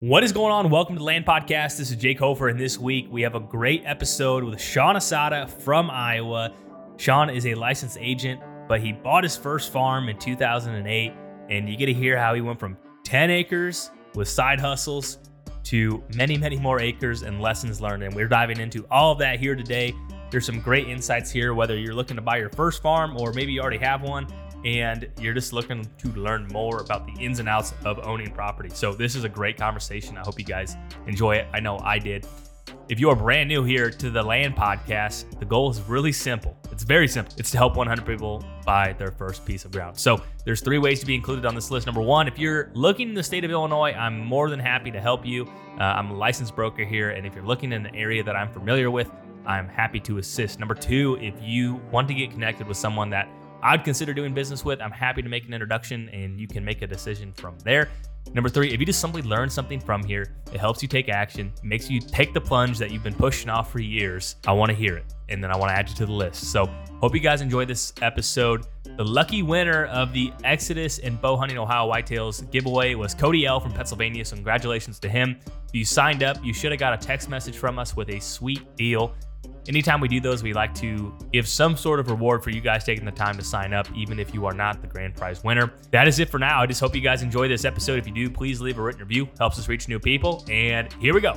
What is going on? Welcome to Land Podcast. This is Jake Hofer, and this week we have a great episode with Sean Asada from Iowa. Sean is a licensed agent, but he bought his first farm in 2008, and you get to hear how he went from 10 acres with side hustles to many, many more acres and lessons learned. And we're diving into all of that here today. There's some great insights here, whether you're looking to buy your first farm or maybe you already have one and you're just looking to learn more about the ins and outs of owning property. So, this is a great conversation. I hope you guys enjoy it. I know I did. If you are brand new here to the Land Podcast, the goal is really simple. It's very simple. It's to help 100 people buy their first piece of ground. So there's three ways to be included on this list. Number one, if you're looking in the state of Illinois, I'm more than happy to help you. Uh, I'm a licensed broker here, and if you're looking in an area that I'm familiar with, I'm happy to assist. Number two, if you want to get connected with someone that I'd consider doing business with, I'm happy to make an introduction and you can make a decision from there. Number three, if you just simply learn something from here, it helps you take action, makes you take the plunge that you've been pushing off for years. I want to hear it, and then I want to add you to the list. So, hope you guys enjoyed this episode. The lucky winner of the Exodus and Bow Hunting Ohio Whitetails giveaway was Cody L from Pennsylvania. So, congratulations to him. If you signed up, you should have got a text message from us with a sweet deal. Anytime we do those, we like to give some sort of reward for you guys taking the time to sign up, even if you are not the grand prize winner. That is it for now. I just hope you guys enjoy this episode. If you do, please leave a written review. Helps us reach new people. And here we go.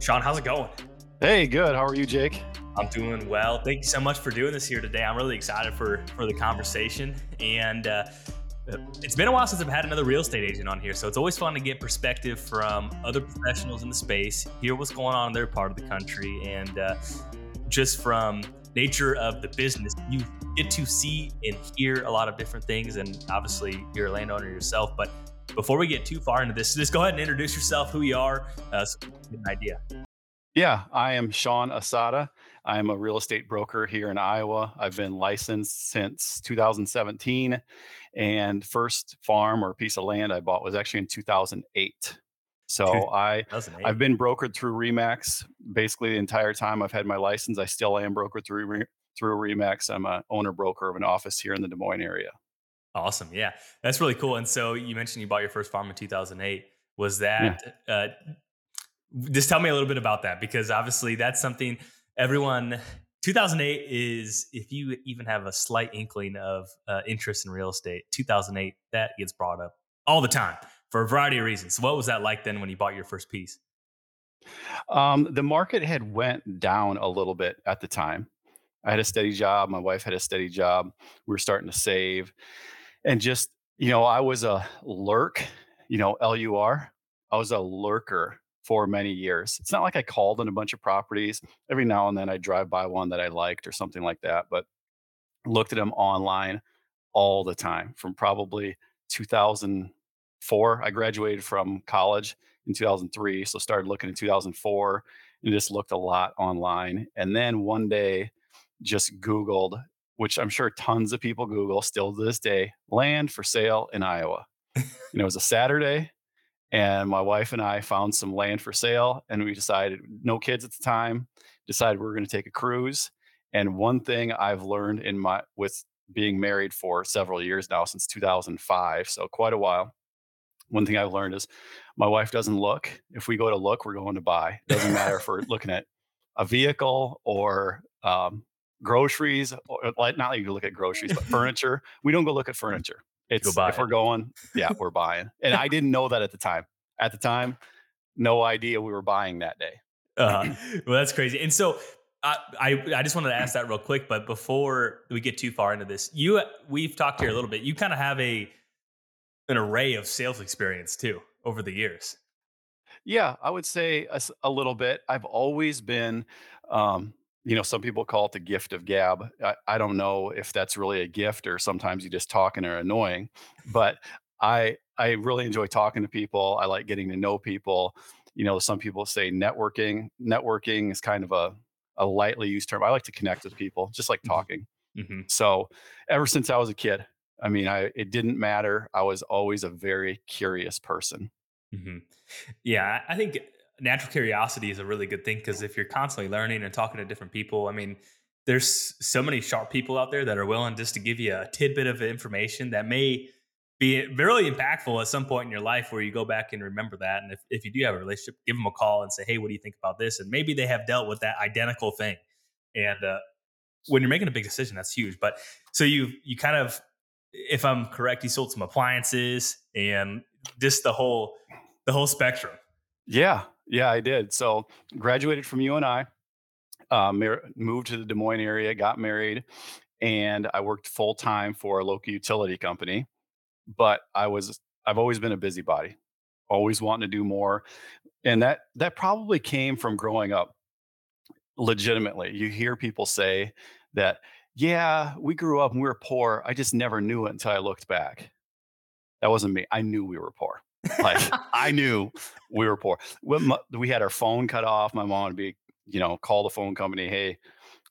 Sean, how's it going? Hey, good. How are you, Jake? I'm doing well. Thank you so much for doing this here today. I'm really excited for for the conversation. And uh, it's been a while since I've had another real estate agent on here, so it's always fun to get perspective from other professionals in the space, hear what's going on in their part of the country, and uh, just from nature of the business, you get to see and hear a lot of different things. And obviously, you're a landowner yourself. But before we get too far into this, just go ahead and introduce yourself, who you are, uh, so get an idea. Yeah, I am Sean Asada. I'm a real estate broker here in Iowa. I've been licensed since 2017, and first farm or piece of land I bought was actually in 2008. So I I've been brokered through Remax basically the entire time I've had my license. I still am brokered through through Remax. I'm a owner broker of an office here in the Des Moines area. Awesome, yeah, that's really cool. And so you mentioned you bought your first farm in 2008. Was that? Yeah. Uh, just tell me a little bit about that because obviously that's something everyone 2008 is if you even have a slight inkling of uh, interest in real estate 2008 that gets brought up all the time for a variety of reasons. So what was that like then when you bought your first piece? Um, the market had went down a little bit at the time. I had a steady job my wife had a steady job we were starting to save and just you know i was a lurk you know l-u-r i was a lurker for many years. It's not like I called on a bunch of properties. Every now and then I drive by one that I liked or something like that, but looked at them online all the time from probably 2004. I graduated from college in 2003, so started looking in 2004 and just looked a lot online. And then one day just Googled, which I'm sure tons of people Google still to this day, land for sale in Iowa. and it was a Saturday and my wife and I found some land for sale, and we decided, no kids at the time, decided we were going to take a cruise. And one thing I've learned in my with being married for several years now, since 2005, so quite a while. One thing I've learned is my wife doesn't look. If we go to look, we're going to buy. It doesn't matter if we're looking at a vehicle or um, groceries, or like not like you look at groceries, but furniture. We don't go look at furniture. It's if it. we're going, yeah, we're buying. And I didn't know that at the time. At the time, no idea we were buying that day. Uh, well, that's crazy. And so I, I, I just wanted to ask that real quick, but before we get too far into this, you we've talked here a little bit. You kind of have a an array of sales experience too over the years. Yeah, I would say a, a little bit. I've always been um, you know, some people call it the gift of gab. I, I don't know if that's really a gift or sometimes you just talk and are annoying, but I I really enjoy talking to people. I like getting to know people. You know, some people say networking. Networking is kind of a a lightly used term. I like to connect with people, just like mm-hmm. talking. Mm-hmm. So, ever since I was a kid, I mean, I it didn't matter. I was always a very curious person. Mm-hmm. Yeah, I think natural curiosity is a really good thing because if you're constantly learning and talking to different people, I mean, there's so many sharp people out there that are willing just to give you a tidbit of information that may be really impactful at some point in your life where you go back and remember that. And if, if you do have a relationship, give them a call and say, hey, what do you think about this? And maybe they have dealt with that identical thing. And uh, when you're making a big decision, that's huge. But so you you kind of, if I'm correct, you sold some appliances and just the whole the whole spectrum. Yeah, yeah, I did. So graduated from UNI, uh, mar- moved to the Des Moines area, got married, and I worked full time for a local utility company. But I was I've always been a busybody, always wanting to do more, and that that probably came from growing up. Legitimately, you hear people say that, yeah, we grew up and we were poor. I just never knew it until I looked back. That wasn't me. I knew we were poor. Like I knew we were poor. We had our phone cut off. My mom would be, you know, call the phone company. Hey,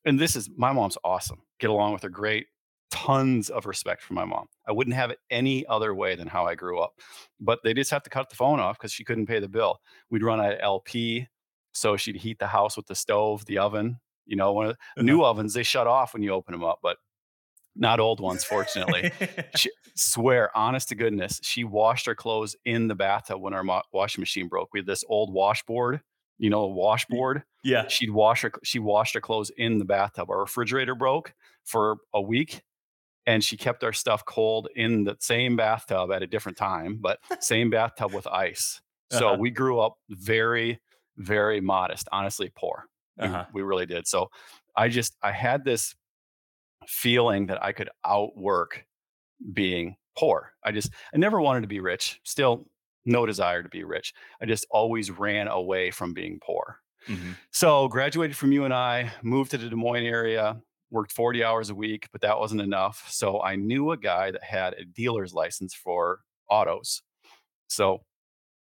and this is my mom's awesome. Get along with her great. Tons of respect for my mom. I wouldn't have it any other way than how I grew up. But they just have to cut the phone off because she couldn't pay the bill. We'd run of LP. So she'd heat the house with the stove, the oven. You know, one of the uh-huh. new ovens, they shut off when you open them up. But not old ones, fortunately. she, swear, honest to goodness, she washed her clothes in the bathtub when our mo- washing machine broke. We had this old washboard, you know, washboard. Yeah. She'd wash her. She washed her clothes in the bathtub. Our refrigerator broke for a week, and she kept our stuff cold in the same bathtub at a different time, but same bathtub with ice. So uh-huh. we grew up very, very modest. Honestly, poor. Uh-huh. We, we really did. So I just I had this feeling that I could outwork being poor. I just, I never wanted to be rich, still no desire to be rich. I just always ran away from being poor. Mm-hmm. So graduated from UNI, moved to the Des Moines area, worked 40 hours a week, but that wasn't enough. So I knew a guy that had a dealer's license for autos. So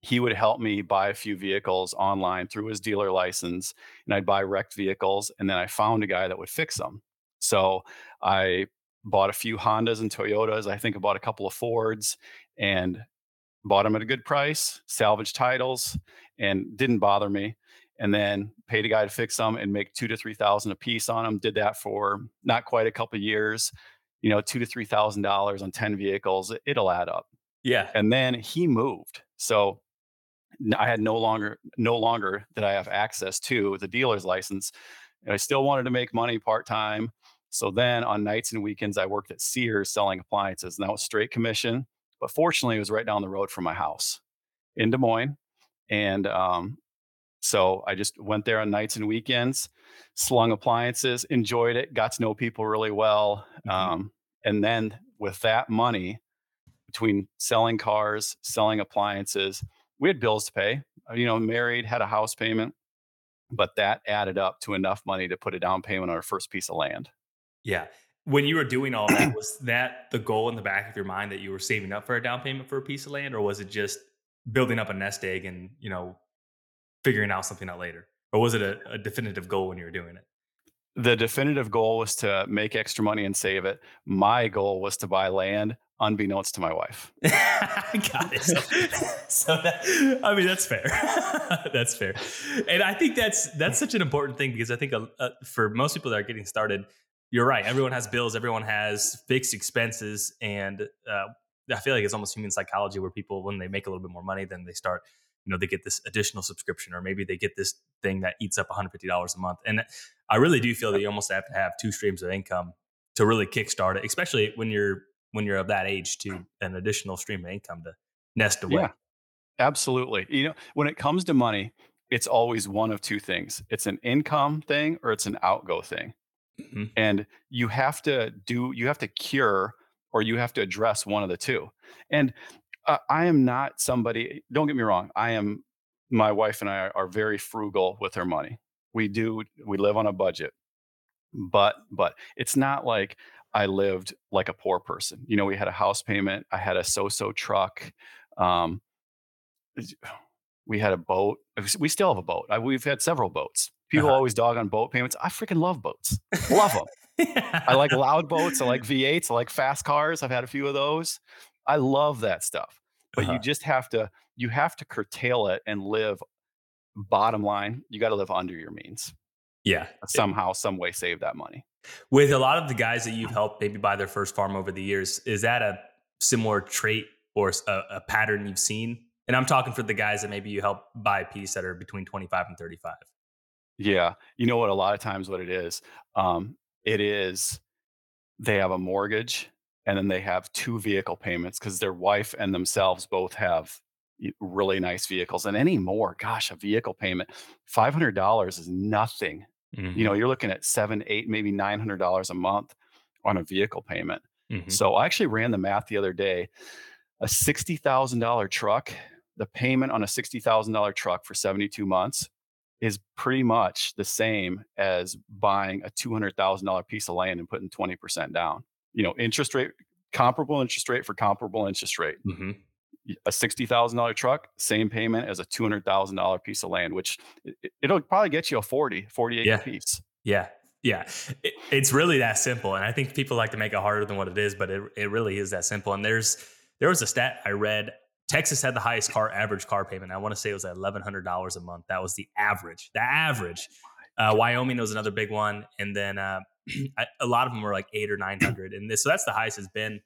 he would help me buy a few vehicles online through his dealer license and I'd buy wrecked vehicles and then I found a guy that would fix them. So I bought a few Hondas and Toyotas. I think I bought a couple of Fords and bought them at a good price, salvage titles, and didn't bother me. And then paid a guy to fix them and make two to three thousand a piece on them. Did that for not quite a couple years. You know, two to three thousand dollars on ten vehicles. It'll add up. Yeah. And then he moved. So I had no longer no longer did I have access to the dealer's license. And I still wanted to make money part time. So then on nights and weekends, I worked at Sears selling appliances, and that was straight commission. But fortunately, it was right down the road from my house in Des Moines. And um, so I just went there on nights and weekends, slung appliances, enjoyed it, got to know people really well. Mm-hmm. Um, and then with that money, between selling cars, selling appliances, we had bills to pay. Uh, you know, married, had a house payment, but that added up to enough money to put a down payment on our first piece of land. Yeah. When you were doing all that, was that the goal in the back of your mind that you were saving up for a down payment for a piece of land, or was it just building up a nest egg and you know figuring out something out later, or was it a, a definitive goal when you were doing it? The definitive goal was to make extra money and save it. My goal was to buy land unbeknownst to my wife. Got it. So, so that, I mean, that's fair. that's fair. And I think that's that's such an important thing because I think uh, uh, for most people that are getting started, you're right. Everyone has bills. Everyone has fixed expenses, and uh, I feel like it's almost human psychology where people, when they make a little bit more money, then they start, you know, they get this additional subscription, or maybe they get this thing that eats up 150 dollars a month. And I really do feel that you almost have to have two streams of income to really kickstart it, especially when you're when you're of that age to an additional stream of income to nest away. Yeah, absolutely. You know, when it comes to money, it's always one of two things. It's an income thing or it's an outgo thing. Mm-hmm. And you have to do, you have to cure or you have to address one of the two. And uh, I am not somebody, don't get me wrong, I am, my wife and I are very frugal with our money. We do, we live on a budget. But, but it's not like I lived like a poor person. You know, we had a house payment, I had a so so truck. Um, we had a boat. We still have a boat. We've had several boats. People uh-huh. always dog on boat payments. I freaking love boats. Love them. yeah. I like loud boats. I like V8s. I like fast cars. I've had a few of those. I love that stuff. But uh-huh. you just have to you have to curtail it and live bottom line, you got to live under your means. Yeah. Somehow, some way save that money. With a lot of the guys that you've helped maybe buy their first farm over the years, is that a similar trait or a, a, pattern you've seen? And I'm talking for the guys that maybe you help buy a piece that are between 25 and 35. Yeah. You know what? A lot of times, what it is, um, it is they have a mortgage and then they have two vehicle payments because their wife and themselves both have really nice vehicles. And anymore, gosh, a vehicle payment, $500 is nothing. Mm-hmm. You know, you're looking at seven, eight, maybe $900 a month on a vehicle payment. Mm-hmm. So I actually ran the math the other day. A $60,000 truck, the payment on a $60,000 truck for 72 months is pretty much the same as buying a $200,000 piece of land and putting 20% down. You know, interest rate, comparable interest rate for comparable interest rate. Mm-hmm. A $60,000 truck, same payment as a $200,000 piece of land, which it, will probably get you a 40, 40 acre yeah. piece. Yeah. Yeah. It, it's really that simple. And I think people like to make it harder than what it is, but it, it really is that simple. And there's, there was a stat I read Texas had the highest car average car payment. I want to say it was at eleven hundred dollars a month. That was the average. The average. Uh, Wyoming was another big one, and then uh, a lot of them were like eight or nine hundred. And this, so that's the highest it's been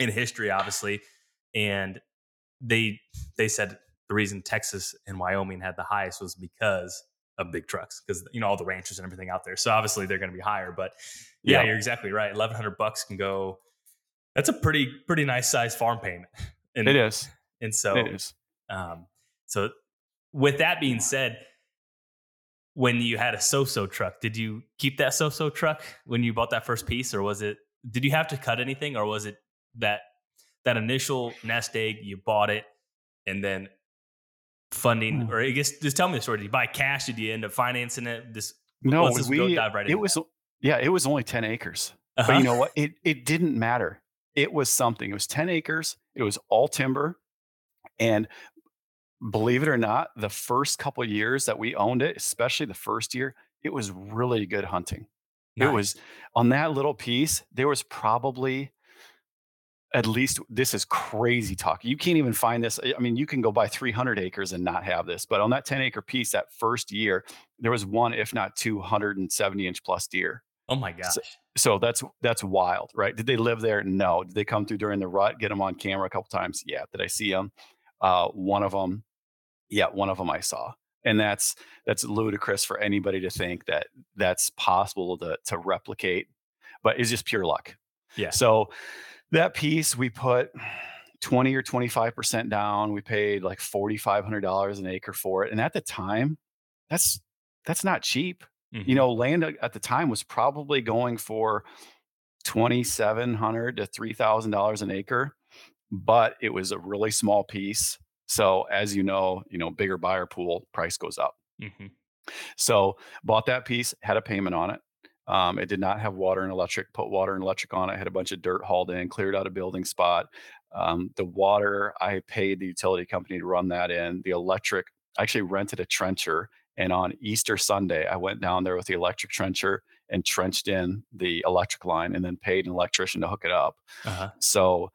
in history, obviously. And they they said the reason Texas and Wyoming had the highest was because of big trucks, because you know all the ranchers and everything out there. So obviously they're going to be higher. But yeah, yeah, you're exactly right. Eleven hundred bucks can go. That's a pretty pretty nice size farm payment. And, it is. And so, um, so with that being said, when you had a so-so truck, did you keep that so-so truck when you bought that first piece, or was it? Did you have to cut anything, or was it that that initial nest egg you bought it, and then funding, hmm. or I guess just tell me the story. Did you buy cash? Did you end up financing it? This no, we right it was that. yeah, it was only ten acres, uh-huh. but you know what? It it didn't matter. It was something. It was ten acres. It was all timber. And believe it or not, the first couple years that we owned it, especially the first year, it was really good hunting. Nice. It was on that little piece, there was probably at least this is crazy talk. You can't even find this. I mean, you can go buy 300 acres and not have this, but on that 10 acre piece, that first year, there was one, if not 270 inch plus deer. Oh my gosh. So, so, that's that's wild, right? Did they live there? No. Did they come through during the rut? Get them on camera a couple times? Yeah. Did I see them? Uh, one of them, yeah, one of them I saw, and that's that's ludicrous for anybody to think that that's possible to to replicate, but it's just pure luck. Yeah. So that piece we put 20 or 25 percent down. We paid like forty five hundred dollars an acre for it, and at the time, that's that's not cheap. Mm-hmm. You know, land at the time was probably going for twenty seven hundred to three thousand dollars an acre but it was a really small piece. So as you know, you know, bigger buyer pool, price goes up. Mm-hmm. So bought that piece, had a payment on it. Um, it did not have water and electric. Put water and electric on it. Had a bunch of dirt hauled in, cleared out a building spot. Um, the water, I paid the utility company to run that in. The electric, I actually rented a trencher, and on Easter Sunday, I went down there with the electric trencher and trenched in the electric line, and then paid an electrician to hook it up. Uh-huh. So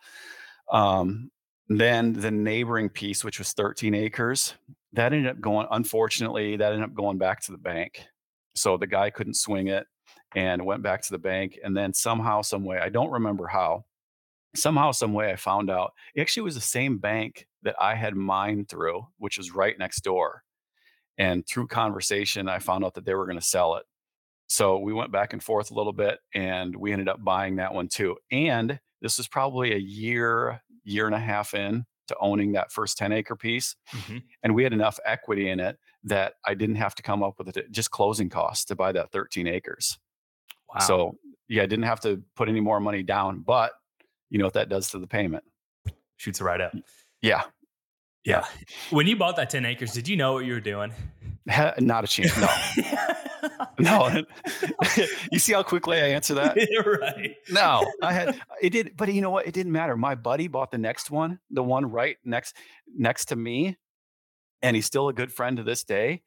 um, then the neighboring piece, which was 13 acres, that ended up going, unfortunately, that ended up going back to the bank. So the guy couldn't swing it and went back to the bank. And then somehow, some way, I don't remember how, somehow, some way I found out it actually was the same bank that I had mine through, which was right next door. And through conversation, I found out that they were going to sell it. So we went back and forth a little bit and we ended up buying that one too. And this was probably a year, year and a half in to owning that first 10 acre piece. Mm-hmm. And we had enough equity in it that I didn't have to come up with it, just closing costs to buy that 13 acres. Wow. So yeah, I didn't have to put any more money down, but you know what that does to the payment? Shoots it right up. Yeah. Yeah. When you bought that 10 acres, did you know what you were doing? Not a chance. No. no. you see how quickly I answer that? right. No, I had it did, but you know what? It didn't matter. My buddy bought the next one, the one right next next to me, and he's still a good friend to this day.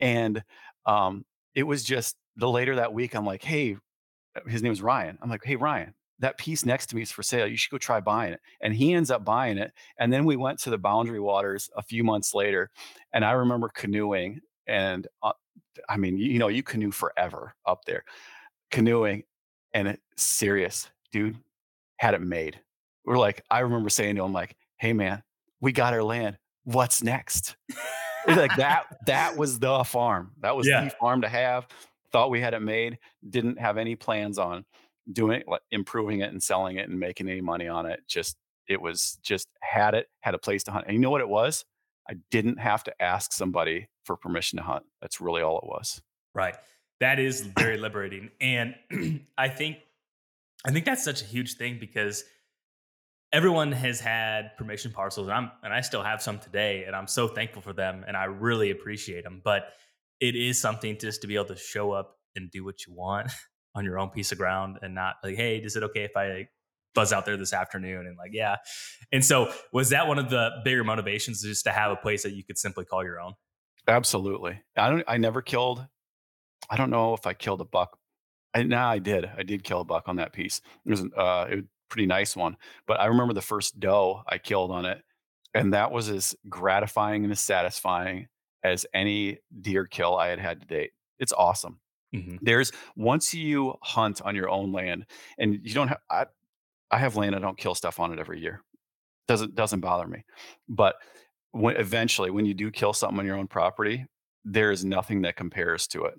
And um, it was just the later that week, I'm like, hey, his name is Ryan. I'm like, hey, Ryan, that piece next to me is for sale. You should go try buying it. And he ends up buying it. And then we went to the Boundary Waters a few months later, and I remember canoeing and uh, I mean, you, you, know, you canoe forever up there, canoeing, and it, serious dude had it made. we're like, I remember saying to him, like, hey man, we got our land. What's next? like that, that was the farm. That was Yeah. the farm to have. Thought we had it made, didn't have any plans on doing it, like improving it and selling it and making any money on it. Just it was just had it, had a place to hunt. And you know what it was? I didn't have to ask somebody for permission to hunt. That's really all it was. Right. That is very liberating. And I think I think that's such a huge thing because everyone has had permission parcels and I'm and I still have some today and I'm so thankful for them and I really appreciate them. But it is something just to be able to show up and do what you want on your own piece of ground and not like, hey, is it okay if I buzz out there this afternoon? And like, yeah. And so was that one of the bigger motivations just to have a place that you could simply call your own? Absolutely. I don't I never killed I don't know if I killed a buck. I nah, I did. I did kill a buck on that piece. It was uh it was a pretty nice one. But I remember the first doe I killed on it, and that was as gratifying and as satisfying as any deer kill I had had to date. It's awesome. Mhm. There's once you hunt on your own land and you don't have I, I have land I don't kill stuff on it every year. Doesn't doesn't bother me. But when eventually when you do kill something on your own property, there is nothing that compares to it.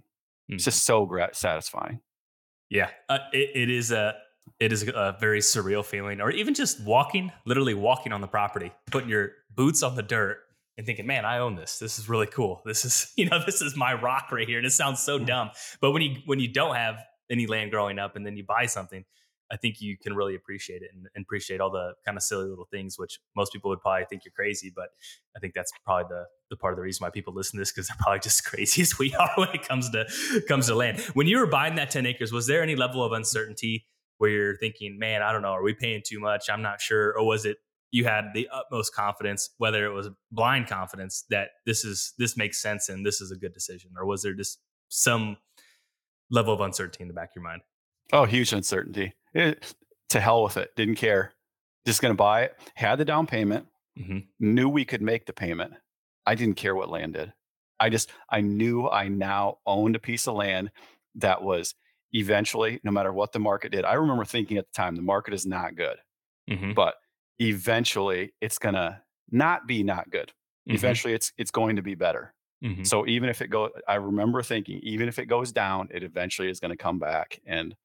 It's Mhm. just so grat- satisfying. Yeah, uh, it, it is a it is a very surreal feeling, or even just walking, literally walking on the property, putting your boots on the dirt, and thinking, "Man, I own this. This is really cool. This is you know this is my rock right here." And it sounds so Mhm. dumb, but when you when you don't have any land growing up, and then you buy something, I think you can really appreciate it and, and appreciate all the kind of silly little things, which most people would probably think you're crazy, but I think that's probably the the part of the reason why people listen to this because they're probably just crazy as we are when it comes to comes to land. When you were buying that 10 acres, was there any level of uncertainty where you're thinking, man, I don't know, are we paying too much? I'm not sure. Or was it you had the utmost confidence, whether it was blind confidence that this is this makes sense and this is a good decision? Or was there just some level of uncertainty in the back of your mind? Oh, huge uncertainty. It, to hell with it. Didn't care. Just going to buy it. Had the down payment. Mhm. Knew we could make the payment. I didn't care what land did. I just I knew I now owned a piece of land that was eventually, no matter what the market did. I remember thinking at the time the market is not good, Mhm. but eventually it's gonna not be not good. Mhm. Eventually it's it's going to be better. Mhm. So even if it go, I remember thinking, even if it goes down, it eventually is going to come back, and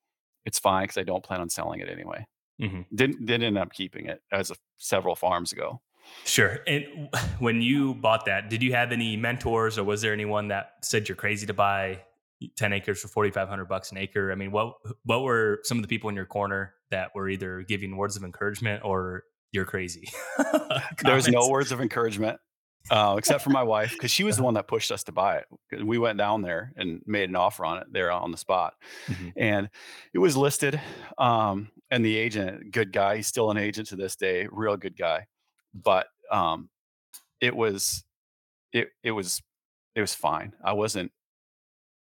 it's fine because I don't plan on selling it anyway. Mhm. Didn't didn't end up keeping it as of several farms ago. Sure. And when you bought that, did you have any mentors or was there anyone that said you're crazy to buy 10 acres for 4500 bucks an acre? I mean, what what were some of the people in your corner that were either giving words of encouragement or you're crazy? There's no words of encouragement, uh, except for my wife because she was the one that pushed us to buy it. We went down there and made an offer on it there on the spot, Mhm. and it was listed. Um, and the agent, good guy, he's still an agent to this day, real good guy. But um, it was, it it was, it was fine. I wasn't,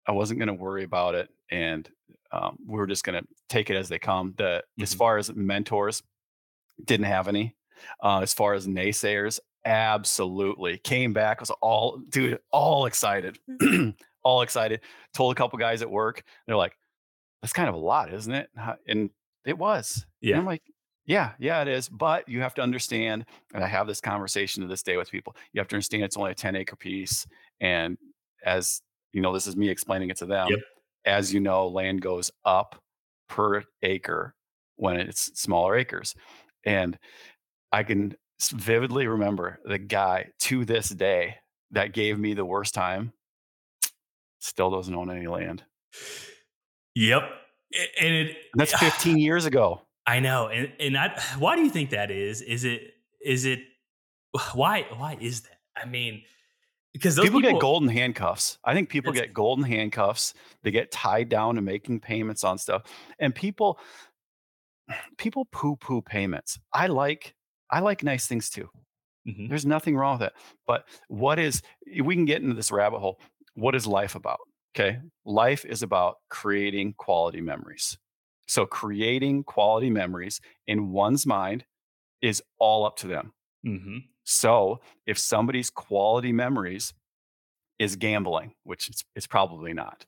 I wasn't going to worry about it, and um, we were just going to take it as they come. The as Mhm. far as mentors, didn't have any. Uh, as far as naysayers, absolutely came back. Was all dude, all excited, mm-hmm. all excited. Told a couple guys at work, they're like, "That's kind of a lot, isn't it?" And it was. And Yeah. I'm like, "Yeah, yeah, it is." But you have to understand, and I have this conversation to this day with people. You have to understand it's only a 10 acre piece, and as you know, this is me explaining it to them. Yep. As you know, land goes up per acre when it's smaller acres. And I can s- vividly remember the guy to this day that gave me the worst time still doesn't own any land. Yep. And it that's 15 years ago. I know. And and I why do you think that is? Is it is it why why is that? I mean, because People, people, get golden handcuffs. I think people get golden handcuffs. They get tied down to making payments on stuff. And people people poo-poo payments. I like I like nice things too. Mhm. There's nothing wrong with it. But what is we can get into this rabbit hole. What is life about? Okay. Life is about creating quality memories. So creating quality memories in one's mind is all up to them. Mhm. So if somebody's quality memories is gambling, which it's, it's probably not,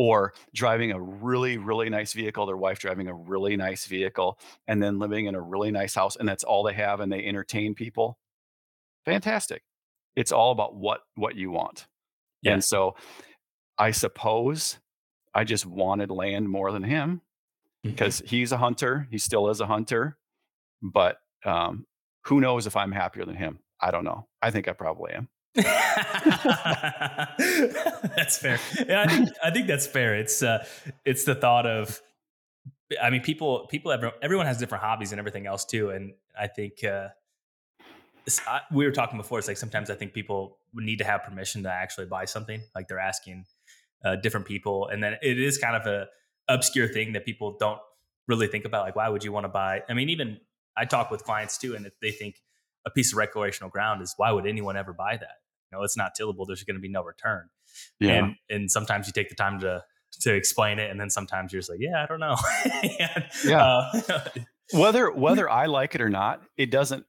or driving a really really nice vehicle their wife driving a really nice vehicle and then living in a really nice house and that's all they have and they entertain people? Fantastic. It's all about what what you want. Yeah. and so i suppose i just wanted land more than him Mm-hmm. because he's a hunter he still is a hunter but um, who knows if i'm happier than him? I don't know. I think i probably am that's fair. Yeah, I think I think that's fair. It's uh, it's the thought of, I mean, people people everyone, has different hobbies and everything else too, and I think uh, I, we were talking before. It's like sometimes I think people need to have permission to actually buy something. Like they're asking uh, different people, and then it is kind of a obscure thing that people don't really think about. Like, why would you want to buy? I mean, even I talk with clients too, and they think a piece of recreational ground is why would anyone ever buy that? Know, it's not tillable. There's going to be no return. yeah And and sometimes you take the time to to explain it, and then sometimes you're just like, yeah, I don't know. And, Yeah. uh, whether whether i like it or not it doesn't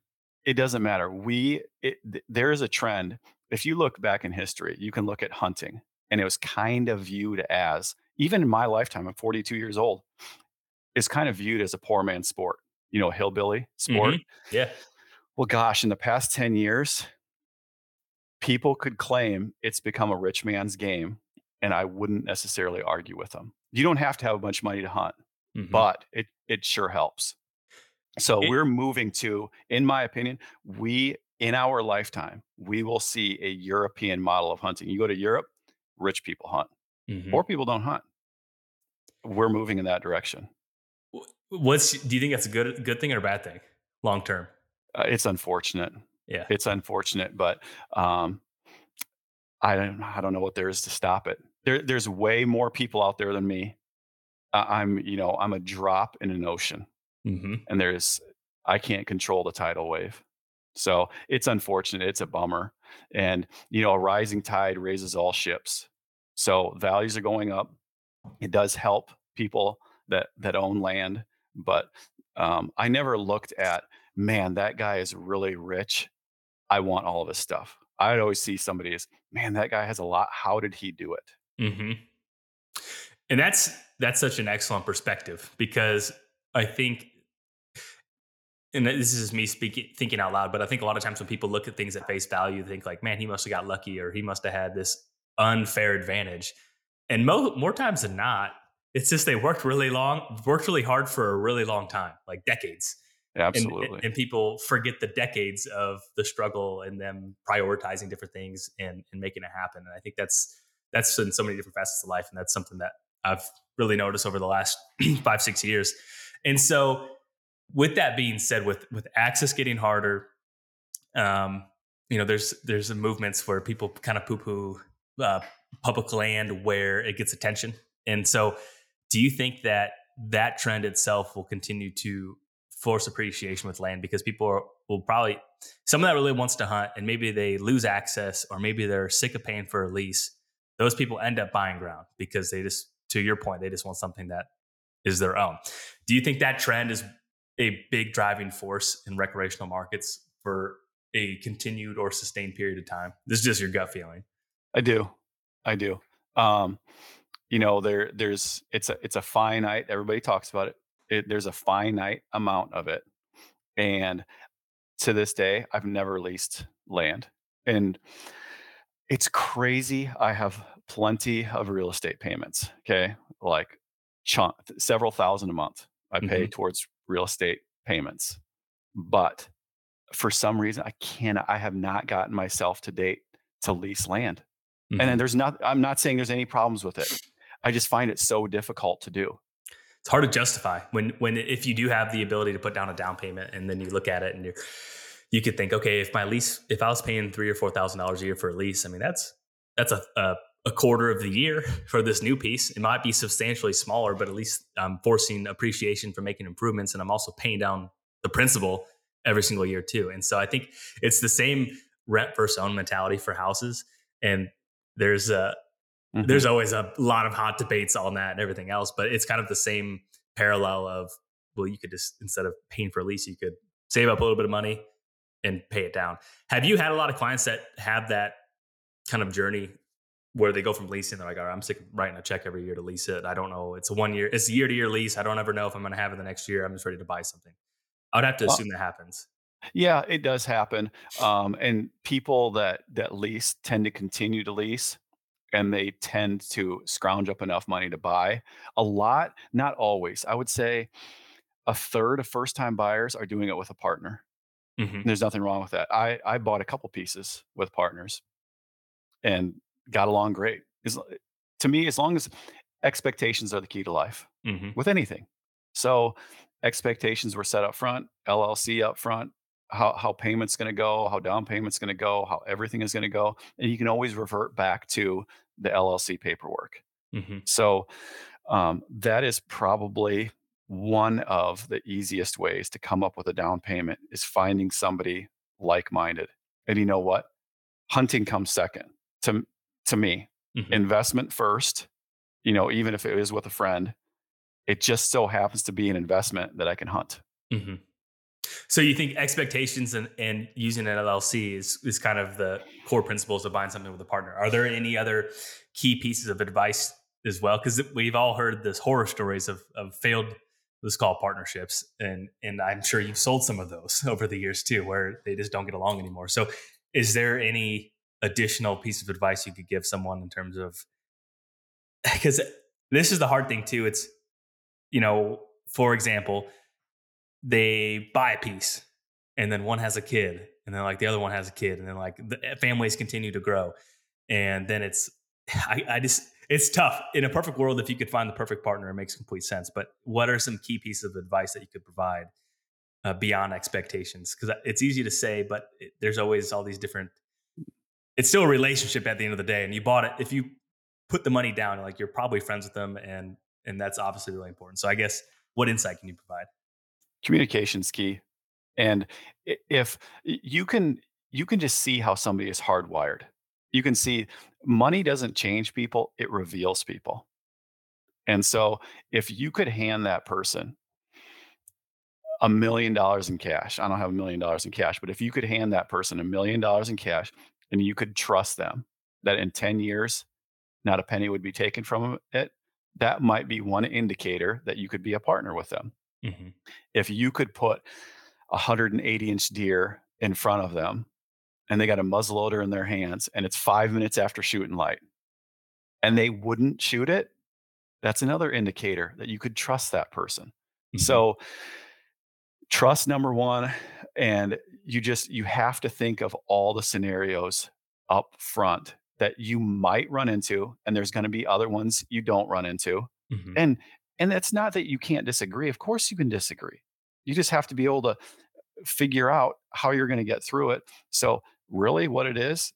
it doesn't matter we it, th- there is a trend if you look back in history you can look at hunting and it was kind of viewed as even in my lifetime i'm 42 years old it's kind of viewed as a poor man's sport you know hillbilly sport yeah. well gosh in the past 10 years people could claim it's become a rich man's game and i wouldn't necessarily argue with them you don't have to have a bunch of money to hunt Mhm. but it it sure helps. So It- we're moving to, in my opinion, we in our lifetime we will see a European model of hunting. You go to Europe, rich people hunt, Mhm. poor people don't hunt. We're moving in that direction. What's do you think that's a good good thing or a bad thing long term? Uh, it's unfortunate. Yeah. It's unfortunate, but um, I don't I don't know what there is to stop it. There, there's way more people out there than me. I- I'm, you know, I'm a drop in an ocean. hmm and there's I can't control the tidal wave. So it's unfortunate. It's a bummer. And you know, a rising tide raises all ships. So values are going up. It does help people that that own land, but um, I never looked at man, that guy is really rich. I want all of his stuff. I'd always see somebody as man, that guy has a lot. How did he do it? hmm And that's that's such an excellent perspective because I think, and this is me speaking thinking out loud, but I think a lot of times when people look at things at face value, they think like, man, he must have got lucky or he must have had this unfair advantage. And mo- more times than not, it's just they worked really long, worked really hard for a really long time, like decades. Absolutely. And, and people forget the decades of the struggle and them prioritizing different things and, and making it happen. And I think that's that's in so many different facets of life, and that's something that I've really noticed over the last five six years. And so, with that being said, with with access getting harder, um, you know, there's there's movements where people kind of poo poo uh, public land where it gets attention, and so do you think that that trend itself will continue to force appreciation with land because people are, will probably someone that really wants to hunt and maybe they lose access or maybe they're sick of paying for a lease those people end up buying ground because they just to your point they just want something that is their own do you think that trend is a big driving force in recreational markets for a continued or sustained period of time this is just your gut feeling I do. I do. Um, you know, there there's it's a it's a finite, everybody talks about it. It. There's a finite amount of it. And to this day, I've never leased land. And it's crazy. I have plenty of real estate payments. Okay. Like chunk several thousand a month I pay towards real estate payments. But for some reason I can't I have not gotten myself to date to lease land. Mm-hmm. And then there's not, I'm not saying there's any problems with it. I just find it so difficult to do. It's hard to justify when when if you do have the ability to put down a down payment and then you look at it and you you could think okay if my lease if I was paying three or four thousand dollars a year for a lease I mean that's that's a, a a quarter of the year for this new piece. It might be substantially smaller but at least I'm forcing appreciation for making improvements and I'm also paying down the principal every single year too. And so I think it's the same rent versus own mentality for houses. And there's a Mhm. there's always a lot of hot debates on that and everything else, but it's kind of the same parallel of well, you could just instead of paying for a lease, you could save up a little bit of money and pay it down. Have you had a lot of clients that have that kind of journey where they go from leasing, they're like, all right, I'm sick of writing a check every year to lease it. I don't know. It's a one year, it's a year to year lease. I don't ever know if I'm going to have it the next year. I'm just ready to buy something. I would have to Well, assume that happens. yeah, it does happen. Um, and people that that lease tend to continue to lease and they tend to scrounge up enough money to buy. A lot, not always. I would say a third of first time buyers are doing it with a partner. hmm There's nothing wrong with that. I I bought a couple pieces with partners and got along great. As, to me, as long as expectations are the key to life hmm with anything. So expectations were set up front, LLC up front, how how payments going to go, how down payments going to go, how everything is going to go, and you can always revert back to the LLC paperwork. hmm So um, that is probably one of the easiest ways to come up with a down payment is finding somebody like-minded. And you know what? Hunting comes second to to me. hmm Investment first. You know, even if it is with a friend, it just so happens to be an investment that I can hunt. hmm So you think expectations and, and using an LLC is, is kind of the core principles of buying something with a partner. Are there any other key pieces of advice as well? Because we've all heard this horror stories of, of failed, let's call partnerships. And, and I'm sure you've sold some of those over the years too, where they just don't get along anymore. So is there any additional piece of advice you could give someone in terms of, because this is the hard thing too. It's, you know, for example, they buy a piece and then one has a kid and then like the other one has a kid and then like the eh, families continue to grow. And then it's I, I just it's tough. In a perfect world if you could find the perfect partner it makes complete sense. But what are some key pieces of advice that you could provide uh, beyond expectations? Because it's easy to say but it, there's always all these different it's still a relationship at the end of the day and you bought it if you put the money down like you're probably friends with them and and that's obviously really important. So i guess what insight can you provide Communication's key. And if you can you can just see how somebody is hardwired. You can see money doesn't change people, it reveals people. And so if you could hand that person a million dollars in cash, I don't have a million dollars in cash, but if you could hand that person a million dollars in cash and you could trust them that in 10 years, not a penny would be taken from it, that might be one indicator that you could be a partner with them. Hmm If you could put a 180 inch deer in front of them and they got a muzzleloader in their hands and it's five minutes after shooting light and they wouldn't shoot it, that's another indicator that you could trust that person. Mhm. So trust number one and you just you have to think of all the scenarios up front that you might run into and there's going to be other ones you don't run into Mhm. and and it's not that you can't disagree of course you can disagree. You just have to be able to figure out how you're going to get through it. So really what it is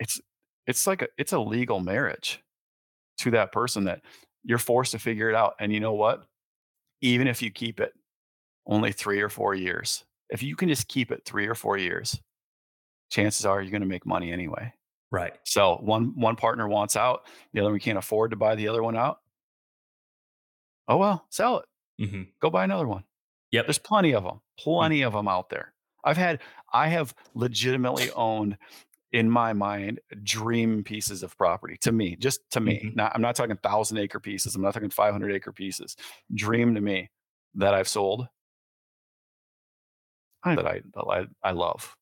it's it's like a it's a legal marriage to that person that you're forced to figure it out. And you know what? Even if you keep it only 3 or 4 years if you can just keep it 3 or 4 years chances are you're going to make money anyway. Right. so one one partner wants out the other one can't afford to buy the other one out oh well sell it hmm go buy another one Yep. there's plenty of them plenty of them out there i've had i have legitimately owned in my mind dream pieces of property to me just to me Mhm. not, i'm not talking thousand acre pieces i'm not talking 500 acre pieces dream to me that i've sold that i that I, I love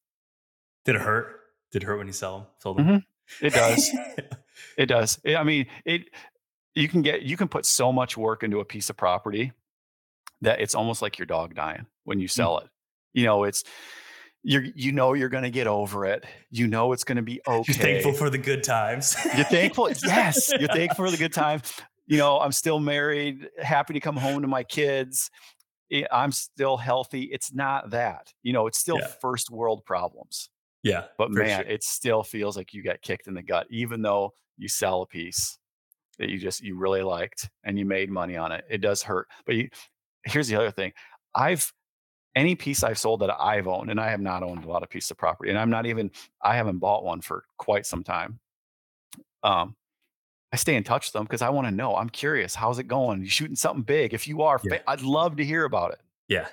Did it hurt? Did it hurt when you sell them? Sold them? Mhm. it does It does. I I mean, it you can get you can put so much work into a piece of property that it's almost like your dog dying when you mm. sell it. You know, it's you you know you're going to get over it. You know it's going to be okay. You're thankful for the good times. You're thankful. Yes, you're thankful for the good time. You know, I'm still married, happy to come home to my kids. I- I'm still healthy. It's not that. You know, it's still Yeah. first world problems yeah. but man, sure. it still feels like you got kicked in the gut, even though you sell a piece that you just you really liked and you made money on it. It does hurt. But you, here's the other thing: I've any piece I've sold that I've owned, and I have not owned a lot of pieces of property, and I'm not even I haven't bought one for quite some time. Um, I stay in touch with them because I want to know. I'm curious. How's it going? You shooting something big? If you are, Yeah. I'd love to hear about it. Yeah.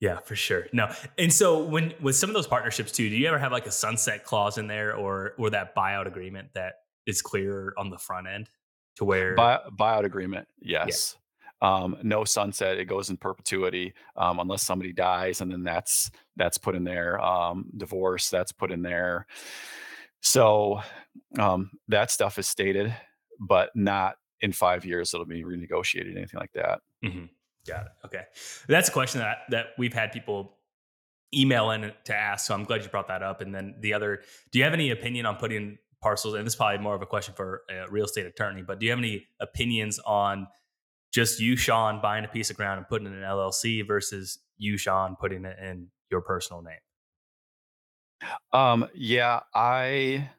Yeah, for sure. No. And so when with some of those partnerships too, do you ever have like a sunset clause in there or or that buyout agreement that is clear on the front end to where Buy, buyout agreement, yes. Um, no sunset; it goes in perpetuity um, unless somebody dies, and then that's that's put in there. Um, divorce, that's put in there. So um, that stuff is stated, but not in five years it'll be renegotiated, anything like that. Mhm. Got it. Okay. That's a question that that we've had people email in to ask. So I'm glad you brought that up. And then the other, do you have any opinion on putting parcels? And this is probably more of a question for a real estate attorney, but do you have any opinions on just you, Sean, buying a piece of ground and putting it in an LLC versus you, Sean, putting it in your personal name? Um, yeah, I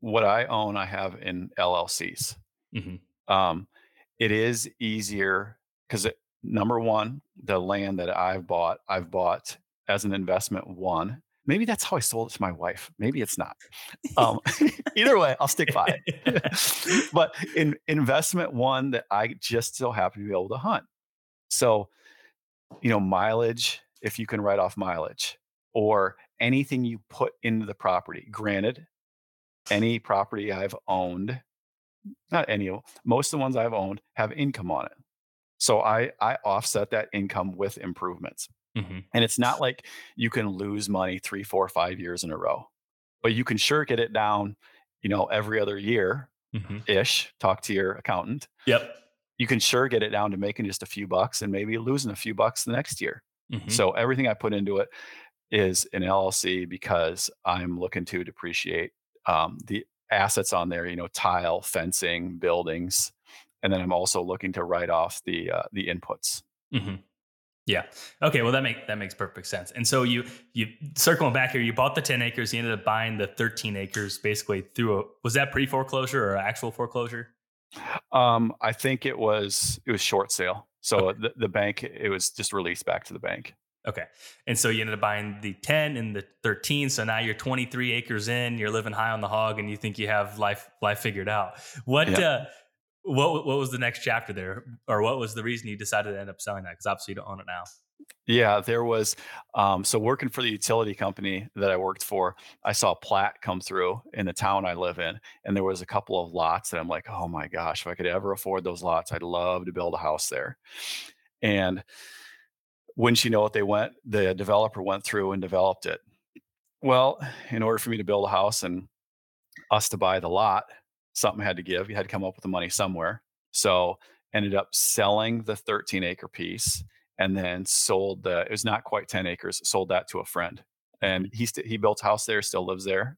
what I own, I have in LLCs. hmm Um, it is easier because number one, the land that I've bought, I've bought as an investment one. Maybe that's how I sold it to my wife. Maybe it's not. Um, either way, I'll stick by it. but in investment one that I just so happen to be able to hunt. So, you know, mileage, if you can write off mileage or anything you put into the property. Granted, any property I've owned, not any of most of the ones I've owned have income on it. So I I offset that income with improvements. Hmm And it's not like you can lose money three, four, five years in a row, but you can sure get it down, you know, every other year hmm ish. Talk to your accountant. Yep. You can sure get it down to making just a few bucks and maybe losing a few bucks the next year. hmm So everything I put into it is an LLC because I'm looking to depreciate um, the assets on there. You know, tile, fencing, buildings, and then I'm also looking to write off the uh, the inputs. hmm Yeah. Okay. Well, that make that makes perfect sense. And so you you circling back here, you bought the ten acres. You ended up buying the thirteen acres basically through a was that pre foreclosure or actual foreclosure? Um, I think it was it was short sale. So the, the bank it was just released back to the bank. Okay. And so you ended up buying the 10 and the 13. So now you're 23 acres in, you're living high on the hog and you think you have life life figured out. What Yeah. uh what what was the next chapter there or what was the reason you decided to end up selling that cuz obviously you don't own it now. Yeah, there was. Um, so working for the utility company that I worked for, I saw a plat come through in the town I live in, and there was a couple of lots that I'm like, oh my gosh, if I could ever afford those lots, I'd love to build a house there. And wouldn't you know it, they went, the developer went through and developed it. Well, in order for me to build a house and us to buy the lot, something had to give. You had to come up with the money somewhere. So ended up selling the 13 acre piece and then sold the it was not quite 10 acres sold that to a friend and he st- he built a house there still lives there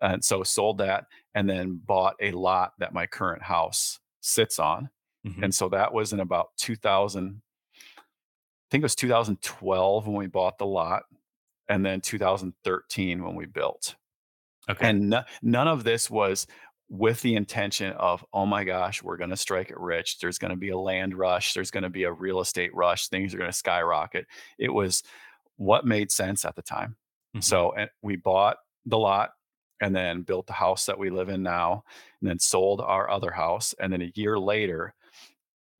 and so sold that and then bought a lot that my current house sits on Mhm. and so that was in about 2000 i think it was 2012 when we bought the lot and then 2013 when we built Okay. and no- none of this was with the intention of, oh my gosh, we're going to strike it rich. There's going to be a land rush. There's going to be a real estate rush. Things are going to skyrocket. It was what made sense at the time. Mhm. So and we bought the lot and then built the house that we live in now, and then sold our other house. And then a year later,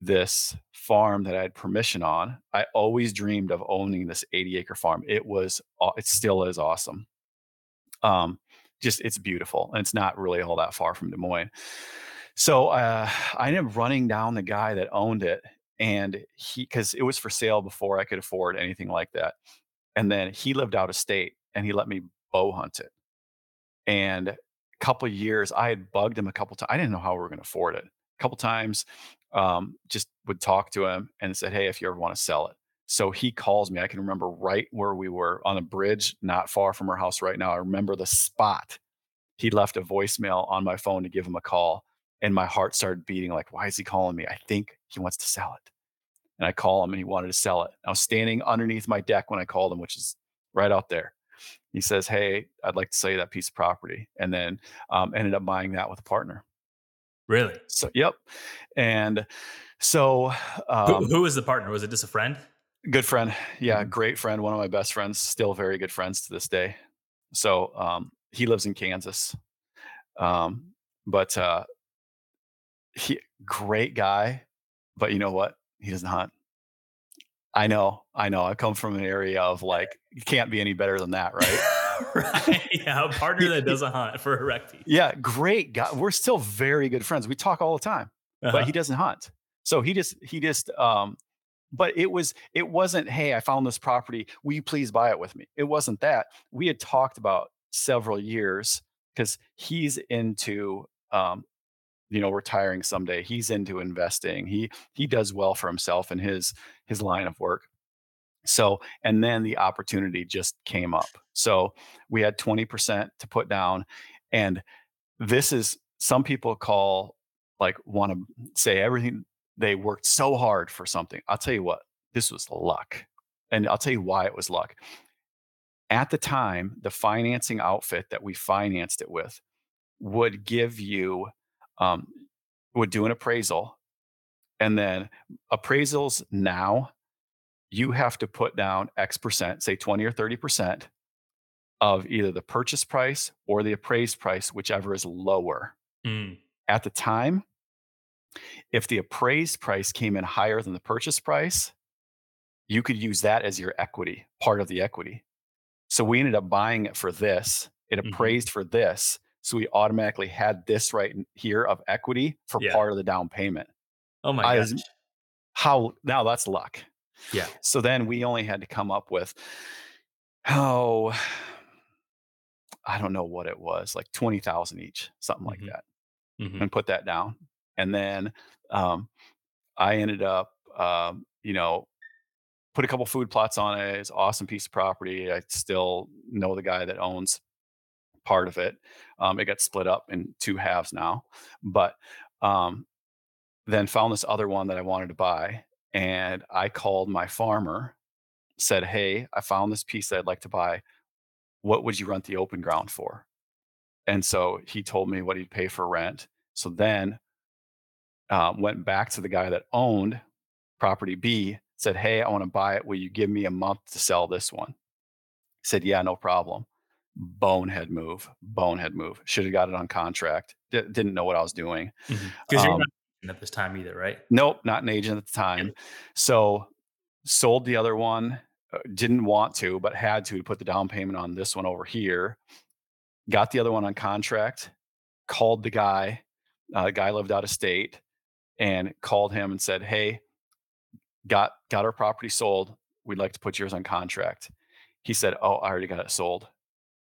this farm that I had permission on, I always dreamed of owning this 80 acre farm. It was, it still is awesome. Um, just it's beautiful and it's not really all that far from Des Moines. So uh, I ended up running down the guy that owned it, and he because it was for sale before I could afford anything like that. And then he lived out of state, and he let me bow hunt it. And a couple years, I had bugged him a couple times. I didn't know how we were going to afford it. A couple times, um, just would talk to him and said, "Hey, if you ever want to sell it." So he calls me. I can remember right where we were on a bridge, not far from our house right now. I remember the spot. He left a voicemail on my phone to give him a call, and my heart started beating. Like, why is he calling me? I think he wants to sell it. And I call him, and he wanted to sell it. I was standing underneath my deck when I called him, which is right out there. He says, "Hey, I'd like to sell you that piece of property," and then um, ended up buying that with a partner. Really? So, yep. And so, Who, um, who was the partner? Was it just a friend? Good friend, yeah, Mhm. great friend, one of my best friends, still very good friends to this day. So, um, he lives in Kansas, um, but uh, he great guy. But you know what? He doesn't hunt. I know, I know. I come from an area of like, you can't be any better than that, right? right. Yeah, a partner that doesn't hunt for a. Yeah, great guy. We're still very good friends. We talk all the time, uh-huh. but he doesn't hunt. So he just he just um but it was it wasn't hey i found this property. Will you please buy it with me? It wasn't that. We had talked about several years because he's into um you know retiring someday. He's into investing. He he does well for himself in his his line of work. So and then the opportunity just came up. So we had 20% to put down and this is some people call like want to say everything they worked so hard for something i'll tell you what this was luck and i'll tell you why it was luck at the time the financing outfit that we financed it with would give you um, would do an appraisal and then appraisals now you have to put down x percent say 20 or 30 percent of either the purchase price or the appraised price whichever is lower mm. at the time if the appraised price came in higher than the purchase price you could use that as your equity part of the equity so we ended up buying it for this it mm-hmm. appraised mm-hmm. for this so we automatically had this right here of equity for yeah. part of the down payment. Oh my gosh. How now that's luck. Yeah. So then we only had to come up with oh I don't know what it was, like 20,000 each, something mm-hmm. like that. Mm-hmm. And put that down. And then um, I ended up um, you know, put a couple food plots on it. It's an awesome piece of property. I still know the guy that owns part of it. Um, it got split up in two halves now, but um, then found this other one that I wanted to buy, and I called my farmer, said, "Hey, I found this piece that I'd like to buy. What would you rent the open ground for?" And so he told me what he'd pay for rent. So then uh, went back to the guy that owned property B, said, "Hey, I want to buy it. Will you give me a month to sell this one?" He said, "Yeah, no problem." bonehead move, bonehead move. Should have got it on contract. D- didn't know what I was doing. Because mm-hmm. you're um, not at this time either, right? Nope, not an agent at the time. So sold the other one. Uh, didn't want to, but had to to put the down payment on this one over here. Got the other one on contract. Called the guy. Uh, the guy lived out of state, and called him and said, "Hey, got got our property sold. We'd like to put yours on contract." He said, "Oh, I already got it sold."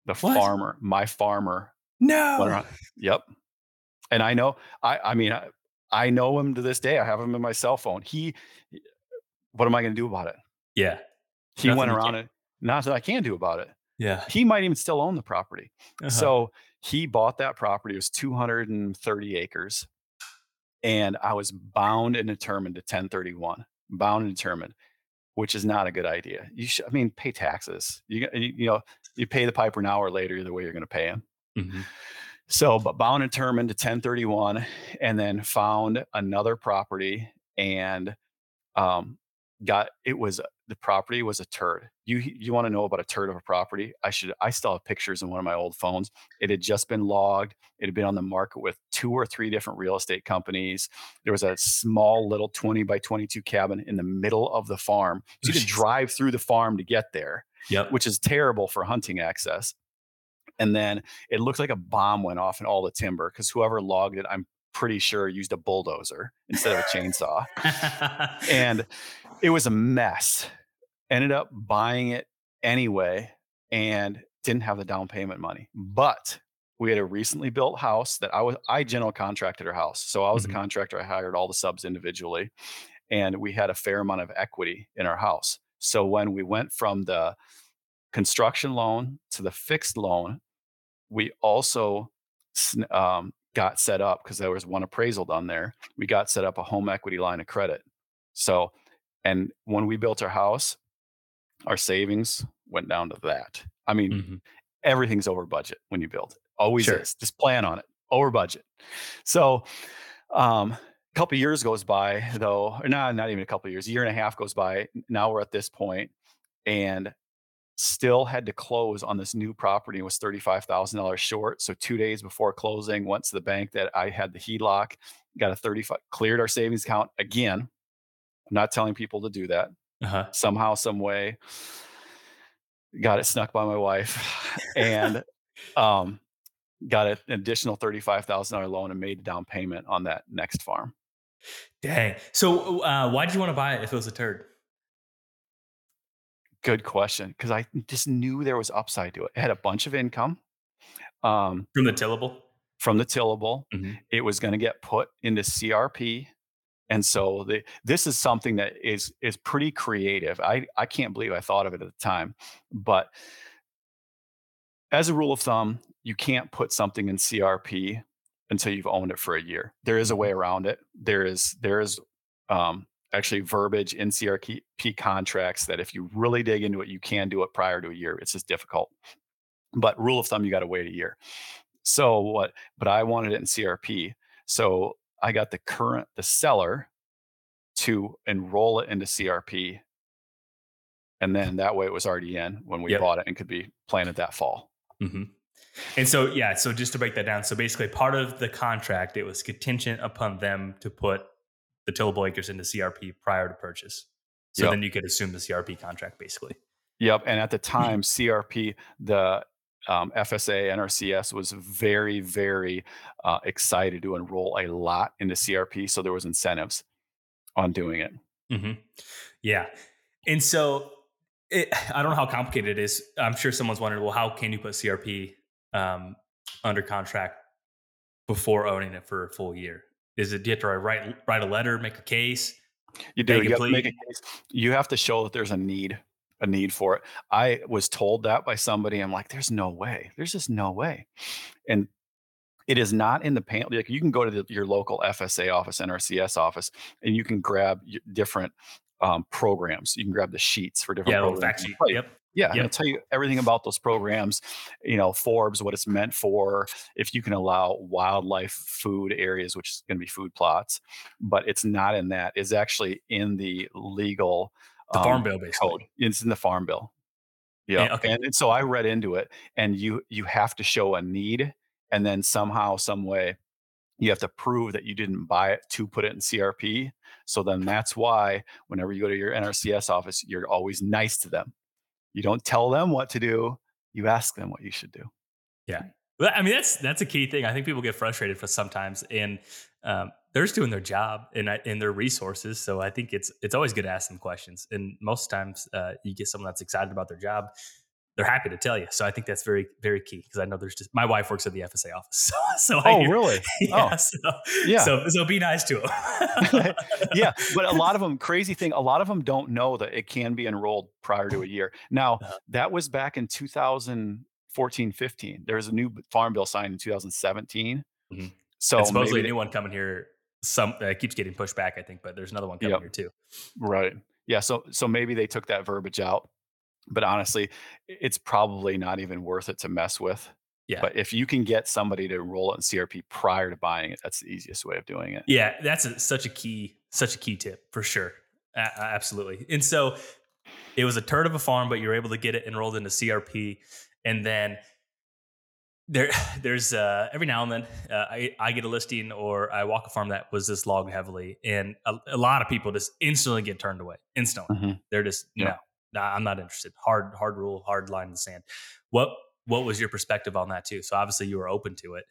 The what? farmer, my farmer. No. Yep. And I know, I, I mean, I, I know him to this day. I have him in my cell phone. He, what am I going to do about it? Yeah. He Nothing went around it. Not that I can do about it. Yeah. He might even still own the property. Uh-huh. So he bought that property. It was 230 acres. And I was bound and determined to 1031, bound and determined, which is not a good idea. You should, I mean, pay taxes. You, you know, you pay the piper now or later, the way you're going to pay him. Mm-hmm. So, but bound and determined to 1031, and then found another property and um, got it was the property was a turd. You you want to know about a turd of a property? I should I still have pictures in one of my old phones. It had just been logged. It had been on the market with two or three different real estate companies. There was a small little 20 by 22 cabin in the middle of the farm. So you could drive through the farm to get there yep. which is terrible for hunting access. And then it looked like a bomb went off in all the timber because whoever logged it, I'm pretty sure used a bulldozer instead of a chainsaw. and it was a mess. Ended up buying it anyway and didn't have the down payment money. But we had a recently built house that I was I general contracted our house. So I was mm-hmm. the contractor. I hired all the subs individually. And we had a fair amount of equity in our house. So when we went from the construction loan to the fixed loan, we also um, got set up because there was one appraisal done there. We got set up a home equity line of credit. So, and when we built our house, our savings went down to that. I mean, mm-hmm. everything's over budget when you build it. Always sure. is. Just plan on it. Over budget. So, um, a couple years goes by though, or not, not even a couple years, a year and a half goes by. Now we're at this point and still had to close on this new property was $35,000 short. So two days before closing, went to the bank that I had the HELOC, got a 35, cleared our savings account again. I'm not telling people to do that. Uh-huh. Somehow, some way, got it snuck by my wife, and um, got an additional thirty-five thousand dollar loan and made a down payment on that next farm. Dang. So uh, why did you want to buy it if it was a turd? Good question, because I just knew there was upside to it. It had a bunch of income um, From the tillable? from the tillable. Mhm. It was going to get put into CRP, and so the, this is something that is is pretty creative. I I can't believe I thought of it at the time, but as a rule of thumb, you can't put something in CRP until you've owned it for a year. There is a way around it. There is there is um, actually verbiage in CRP contracts that if you really dig into it, you can do it prior to a year. It's just difficult. But rule of thumb, you got to wait a year. So what? But I wanted it in CRP. So I got the current the seller to enroll it into CRP, and then that way it was already in when we Yep. bought it and could be planted that fall. hmm And so, yeah, so just to break that down, so basically, part of the contract it was contingent upon them to put the tillable acres into CRP prior to purchase. So Yep. then you could assume the CRP contract, basically. Yep. And at the Mm-hmm. time, CRP, the um, FSA, NRCS was very, very uh, excited to enroll a lot into CRP. So there was incentives on doing it. hmm Yeah, and so it, I don't know how complicated it is. I'm sure someone's wondering, well, how can you put CRP um, under contract before owning it for a full year? Is it do you have to write write a letter, make a case? You do. You have to make a case. You have to show that there's a need, a need for it. I was told that by somebody. I'm like, there's no way. There's just no way. And it is not in the pan. Like you can go to the, your local FSA office, NRCS office, and you can grab different um, programs. You can grab the sheets for different Yeah, programs. fact sheet. Yep. Yeah, and Yep. it'll tell you everything about those programs. You know, forbs, what it's meant for, if you can allow wildlife food areas, which is going to be food plots, but it's not in that. It's actually in the legal The um, farm bill, basically. code. It's in the farm bill. Yeah. Yeah, okay. And, and so I read into it, and you you have to show a need, and then somehow, some way, you have to prove that you didn't buy it to put it in CRP. So then that's why whenever you go to your NRCS office, you're always nice to them. You don't tell them what to do. You ask them what you should do. Yeah. Well, I mean, that's that's a key thing. I think people get frustrated for sometimes, and um, they're just doing their job and their resources. So I think it's it's always good to ask them questions. And most times, uh, you get someone that's excited about their job, they're happy to tell you. So I think that's very very key because I know there's just my wife works at the FSA office, so, so I hear, really? yeah, Oh, so, yeah. So so be nice to them. yeah, but a lot of them, crazy thing, a lot of them don't know that it can be enrolled prior to a year. Now, Uh-huh. that was back in 2014, 15. There was a new farm bill signed in 2017. Mhm. So and supposedly maybe a new one coming here. Some uh, keeps getting pushed back, I think, but there's another one coming Yep. here too. Right. Yeah. So so maybe they took that verbiage out. But honestly, it's probably not even worth it to mess with. Yeah. But if you can get somebody to enroll it in CRP prior to buying it, that's the easiest way of doing it. Yeah, that's a, such a key, such a key tip for sure. A- a- absolutely. And so it was a turd of a farm, but you're able to get it enrolled into CRP, and then there, there's uh, every now and then uh, I, I get a listing or I walk a farm that was this logged heavily, and a, a lot of people just instantly get turned away. Instantly, Mhm. they're just Yeah. no, I'm not interested. Hard, hard rule, hard line in the sand. What what was your perspective on that too? So obviously you were open to it.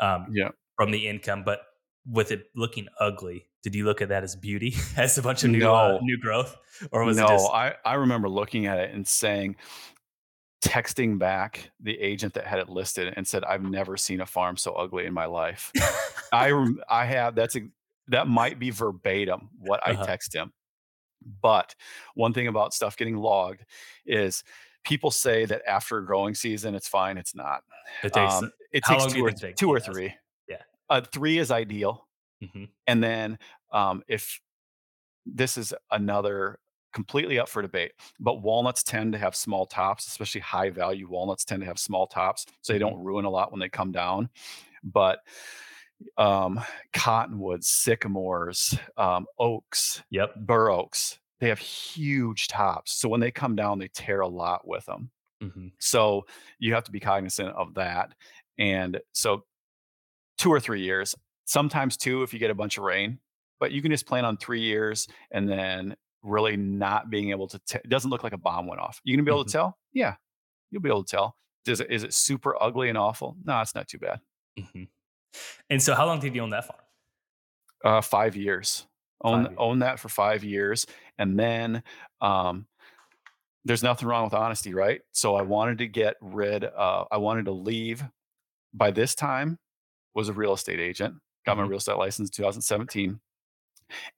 Um, Yeah. from the income, but with it looking ugly, did you look at that as beauty, as a bunch of new uh, new growth, or was no, it just I, I remember looking at it and saying, texting back the agent that had it listed and said, I've never seen a farm so ugly in my life. I I have that's a, that might be verbatim what I Uh-huh. text him. But one thing about stuff getting logged is people say that after a growing season it's fine. It's not. it takes? Um, it takes two or, takes? two or Yeah, three. yeah. Uh, three is ideal. Mhm. And then um, if this is another completely up for debate, but walnuts tend to have small tops, especially high value walnuts tend to have small tops, so they Mhm. don't ruin a lot when they come down. But um, cottonwoods, sycamores, um, oaks, Yep. bur oaks, they have huge tops. So when they come down, they tear a lot with them. hmm So you have to be cognizant of that. And so two or three years, sometimes two if you get a bunch of rain, but you can just plan on three years and then really not being able to, te- it doesn't look like a bomb went off. You gonna be able to tell? Yeah. You'll be able to tell. Does it, is it super ugly and awful? No, it's not too bad. Mm-hmm. And so, how long did you own that farm? Uh, five years. Own five years. own that for five years, and then um, there's nothing wrong with honesty, right? So I wanted to get rid. Uh, I wanted to leave. By this time, was a real estate agent. Got mm-hmm. my real estate license in 2017,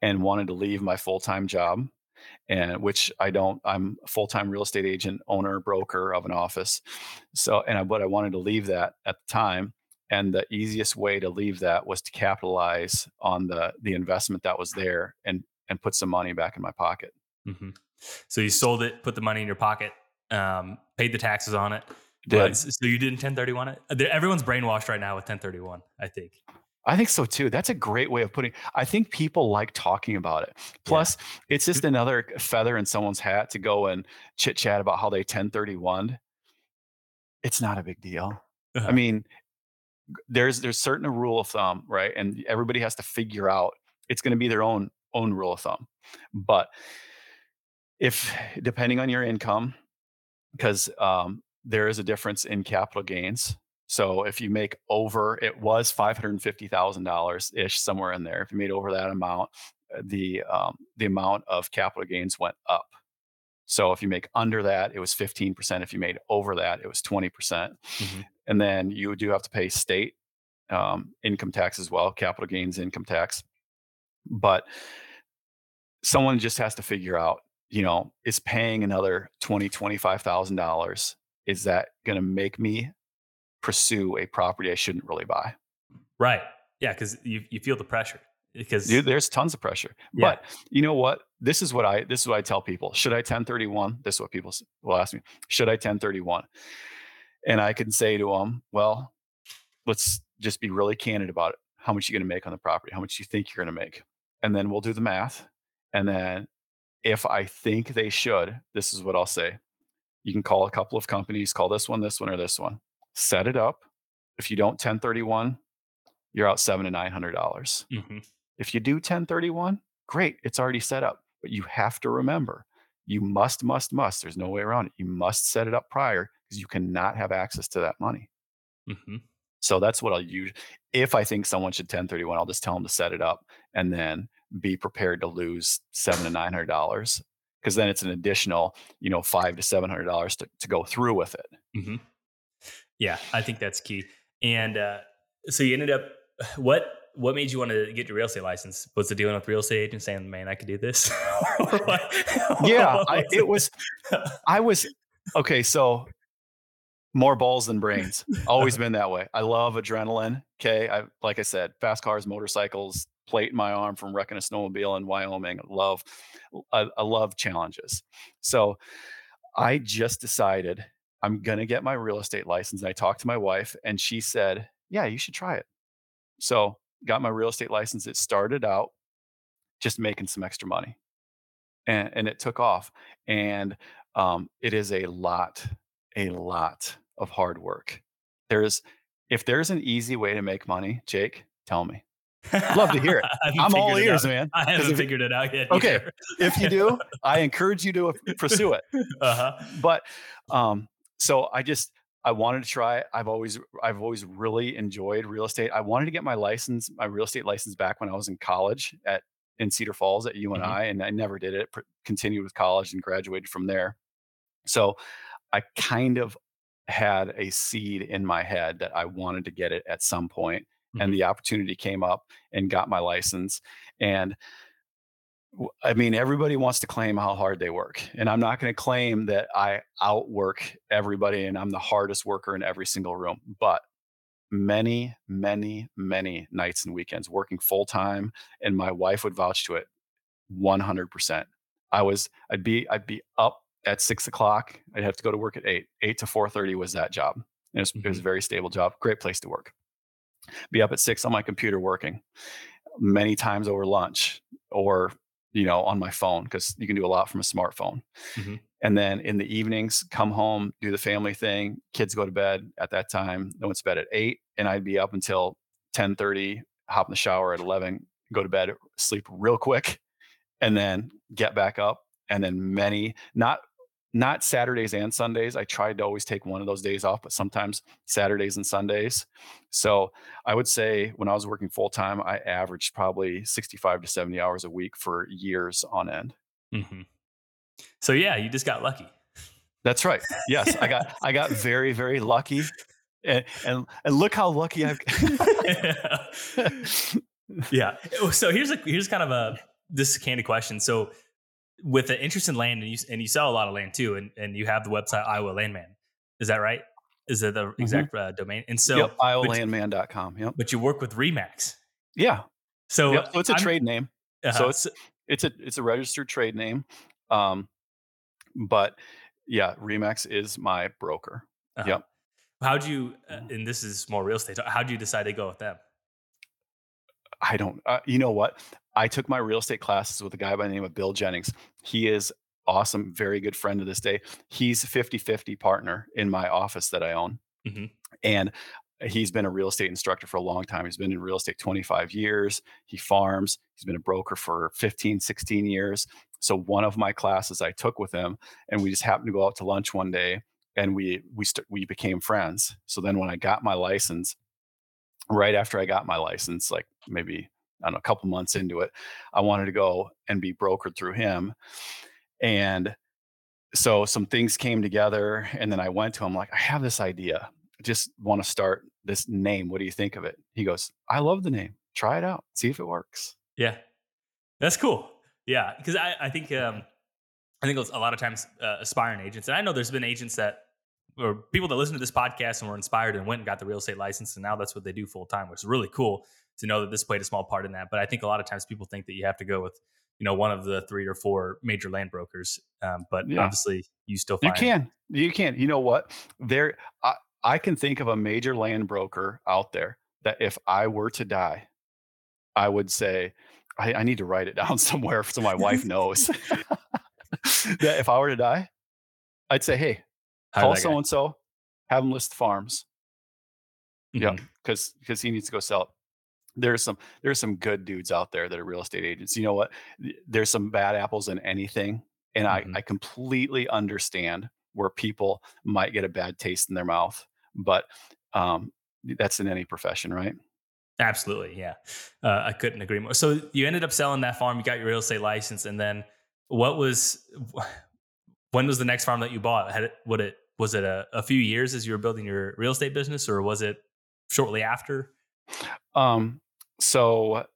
and wanted to leave my full time job and which I don't. I'm a full time real estate agent, owner, broker of an office. So, and I, but I wanted to leave that at the time, and the easiest way to leave that was to capitalize on the the investment that was there and and put some money back in my pocket. Mm-hmm. So you sold it, put the money in your pocket, um, paid the taxes on it. Did. So you did 1031 it? Everyone's brainwashed right now with 1031, I think. I think so too. That's a great way of putting. I think people like talking about it. Plus, yeah. it's just another feather in someone's hat to go and chit chat about how they 1031. It's not a big deal. Uh-huh. I mean, there's there's certain rule of thumb, right? And everybody has to figure out it's going to be their own own rule of thumb. But if depending on your income, because um, there is a difference in capital gains so if you make over, it was five hundred fifty thousand dollars ish, somewhere in there. If you made over that amount, uh, the um, the amount of capital gains went up. So if you make under that, it was fifteen percent. If you made over that, it was twenty percent. Mm-hmm. And then you do have to pay state um, income tax as well, capital gains income tax. But someone just has to figure out, you know, is paying another twenty twenty five thousand dollars. Is that going to make me pursue a property I shouldn't really buy. Right. Yeah, because you you feel the pressure. Because Dude, there's tons of pressure. Yeah. But you know what? This is what I this is what I tell people. Should I 1031? This is what people will ask me. Should I 1031? And I can say to them, well, let's just be really candid about it. How much you going to make on the property? How much you think you're going to make? And then we'll do the math. And then if I think they should, this is what I'll say. You can call a couple of companies, call this one, this one, or this one set it up. If you don't 1031, you're out seven to nine hundred dollars. Mm-hmm. If you do 1031, great, it's already set up. But you have to remember, you must, must, must. There's no way around it. You must set it up prior because you cannot have access to that money. Mm-hmm. So that's what I'll use. If I think someone should 1031, I'll just tell them to set it up and then be prepared to lose seven to nine hundred dollars because then it's an additional, you know, five to seven hundred dollars to, to go through with it. Mm-hmm. Yeah, I think that's key. And uh, so you ended up what what made you want to get your real estate license? Was it dealing with real estate agents saying, "Man, I could do this"? yeah, I, it was. I was okay. So more balls than brains. Always been that way. I love adrenaline. Okay, I like I said, fast cars, motorcycles, plate in my arm from wrecking a snowmobile in Wyoming. I love, I, I love challenges. So I just decided I'm going to get my real estate license. And I talked to my wife and she said, Yeah, you should try it. So, got my real estate license. It started out just making some extra money and, and it took off. And um, it is a lot, a lot of hard work. There's, if there's an easy way to make money, Jake, tell me. Love to hear it. I'm all ears, man. I haven't figured it out yet. Okay, if you do, I encourage you to pursue it. Uh-huh. But um, so I just I wanted to try. I've always I've always really enjoyed real estate. I wanted to get my license, my real estate license back when I was in college at in Cedar Falls at UNI, mm-hmm. and I never did it. Continued with college and graduated from there. So I kind of had a seed in my head that I wanted to get it at some point, mm-hmm. and the opportunity came up and got my license. And I mean, everybody wants to claim how hard they work. And I'm not going to claim that I outwork everybody and I'm the hardest worker in every single room. But many, many, many nights and weekends working full time, and my wife would vouch to it 100%. I was, I'd be, I'd be up at six o'clock. I'd have to go to work at eight. Eight to 4:30 was that job. It was, mm-hmm. it was a mm-hmm. very stable job, great place to work. Be up at six on my computer working many times over lunch or you know, on my phone because you can do a lot from a smartphone. Mm-hmm. And then in the evenings, come home, do the family thing. Kids go to bed at that time. No one's to bed at eight, and I'd be up until ten thirty. Hop in the shower at eleven, go to bed, sleep real quick, and then get back up. And then many, not not Saturdays and Sundays. I tried to always take one of those days off, but sometimes Saturdays and Sundays. So I would say when I was working full time, I averaged probably 65 to 70 hours a week for years on end. Mm-hmm. So yeah, you just got lucky. That's right. Yes, I got I got very very lucky, and and, and look how lucky I've. yeah. So here's a here's kind of a this candid question. So with the interest in land and you and you sell a lot of land too, and and you have the website Iowa Landman. Is that right? Is it the mm-hmm. exact uh, domain? And so yep, iowalandman.com. Yep. But you work with Remax. Yeah. So, yep. so it's a I'm, trade name. Uh-huh. So it's it's a it's a registered trade name. Um, but yeah, Remax is my broker. Uh-huh. Yep. How do you? Uh, mm-hmm. and this is more real estate. How do you decide to go with them? I don't. Uh, you know what? I took my real estate classes with a guy by the name of Bill Jennings. He is awesome, very good friend to this day. He's 50-50 partner in my office that I own. Mm-hmm. And he's been a real estate instructor for a long time. He's been in real estate 25 years. He farms. He's been a broker for 15, 16 years. So one of my classes I took with him and we just happened to go out to lunch one day and we we st- we became friends. So then when I got my license, right after I got my license, like maybe I don't know, a couple months into it, I wanted to go and be brokered through him. And so some things came together and then I went to him like, I have this idea. I just want to start this name. What do you think of it? He goes, I love the name. Try it out. See if it works. Yeah. That's cool. Yeah. Cause I, I think, um, I think a lot of times uh, aspiring agents, and I know there's been agents that or people that listen to this podcast and were inspired and went and got the real estate license and now that's what they do full time which is really cool to know that this played a small part in that but i think a lot of times people think that you have to go with you know one of the three or four major land brokers um, but yeah. obviously you still you can you can you know what there I, I can think of a major land broker out there that if i were to die i would say i, I need to write it down somewhere so my wife knows that if i were to die i'd say hey Call so and so, have him list farms. Mm-hmm. Yeah, because because he needs to go sell it. There's some there's some good dudes out there that are real estate agents. You know what? There's some bad apples in anything, and mm-hmm. I I completely understand where people might get a bad taste in their mouth, but um, that's in any profession, right? Absolutely, yeah. Uh, I couldn't agree more. So you ended up selling that farm. You got your real estate license, and then what was when was the next farm that you bought? Had it would it was it a, a few years as you were building your real estate business or was it shortly after? Um, so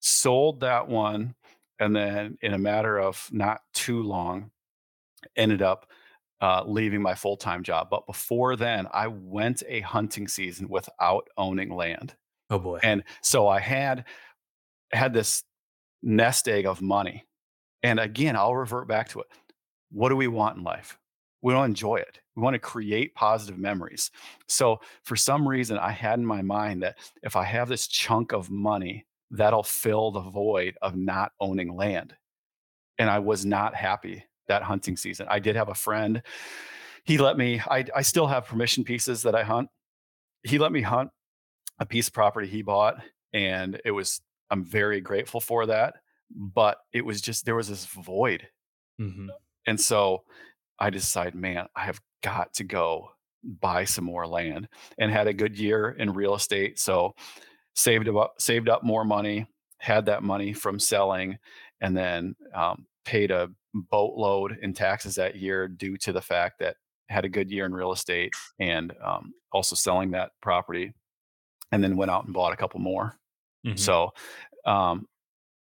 sold that one and then in a matter of not too long ended up uh, leaving my full-time job. But before then i went a hunting season without owning land. Oh boy. And so i had had this nest egg of money. And again i'll revert back to it. What do we want in life? We don't enjoy it. We want to create positive memories. So for some reason, I had in my mind that if I have this chunk of money, that'll fill the void of not owning land. And I was not happy that hunting season. I did have a friend. He let me, I, I still have permission pieces that I hunt. He let me hunt a piece of property he bought. And it was, I'm very grateful for that. But it was just, there was this void. Mm-hmm. And so I decided, man, I have got to go buy some more land and had a good year in real estate. So saved up saved up more money, had that money from selling, and then um, paid a boatload in taxes that year due to the fact that had a good year in real estate and um, also selling that property, and then went out and bought a couple more. Mm-hmm. So um,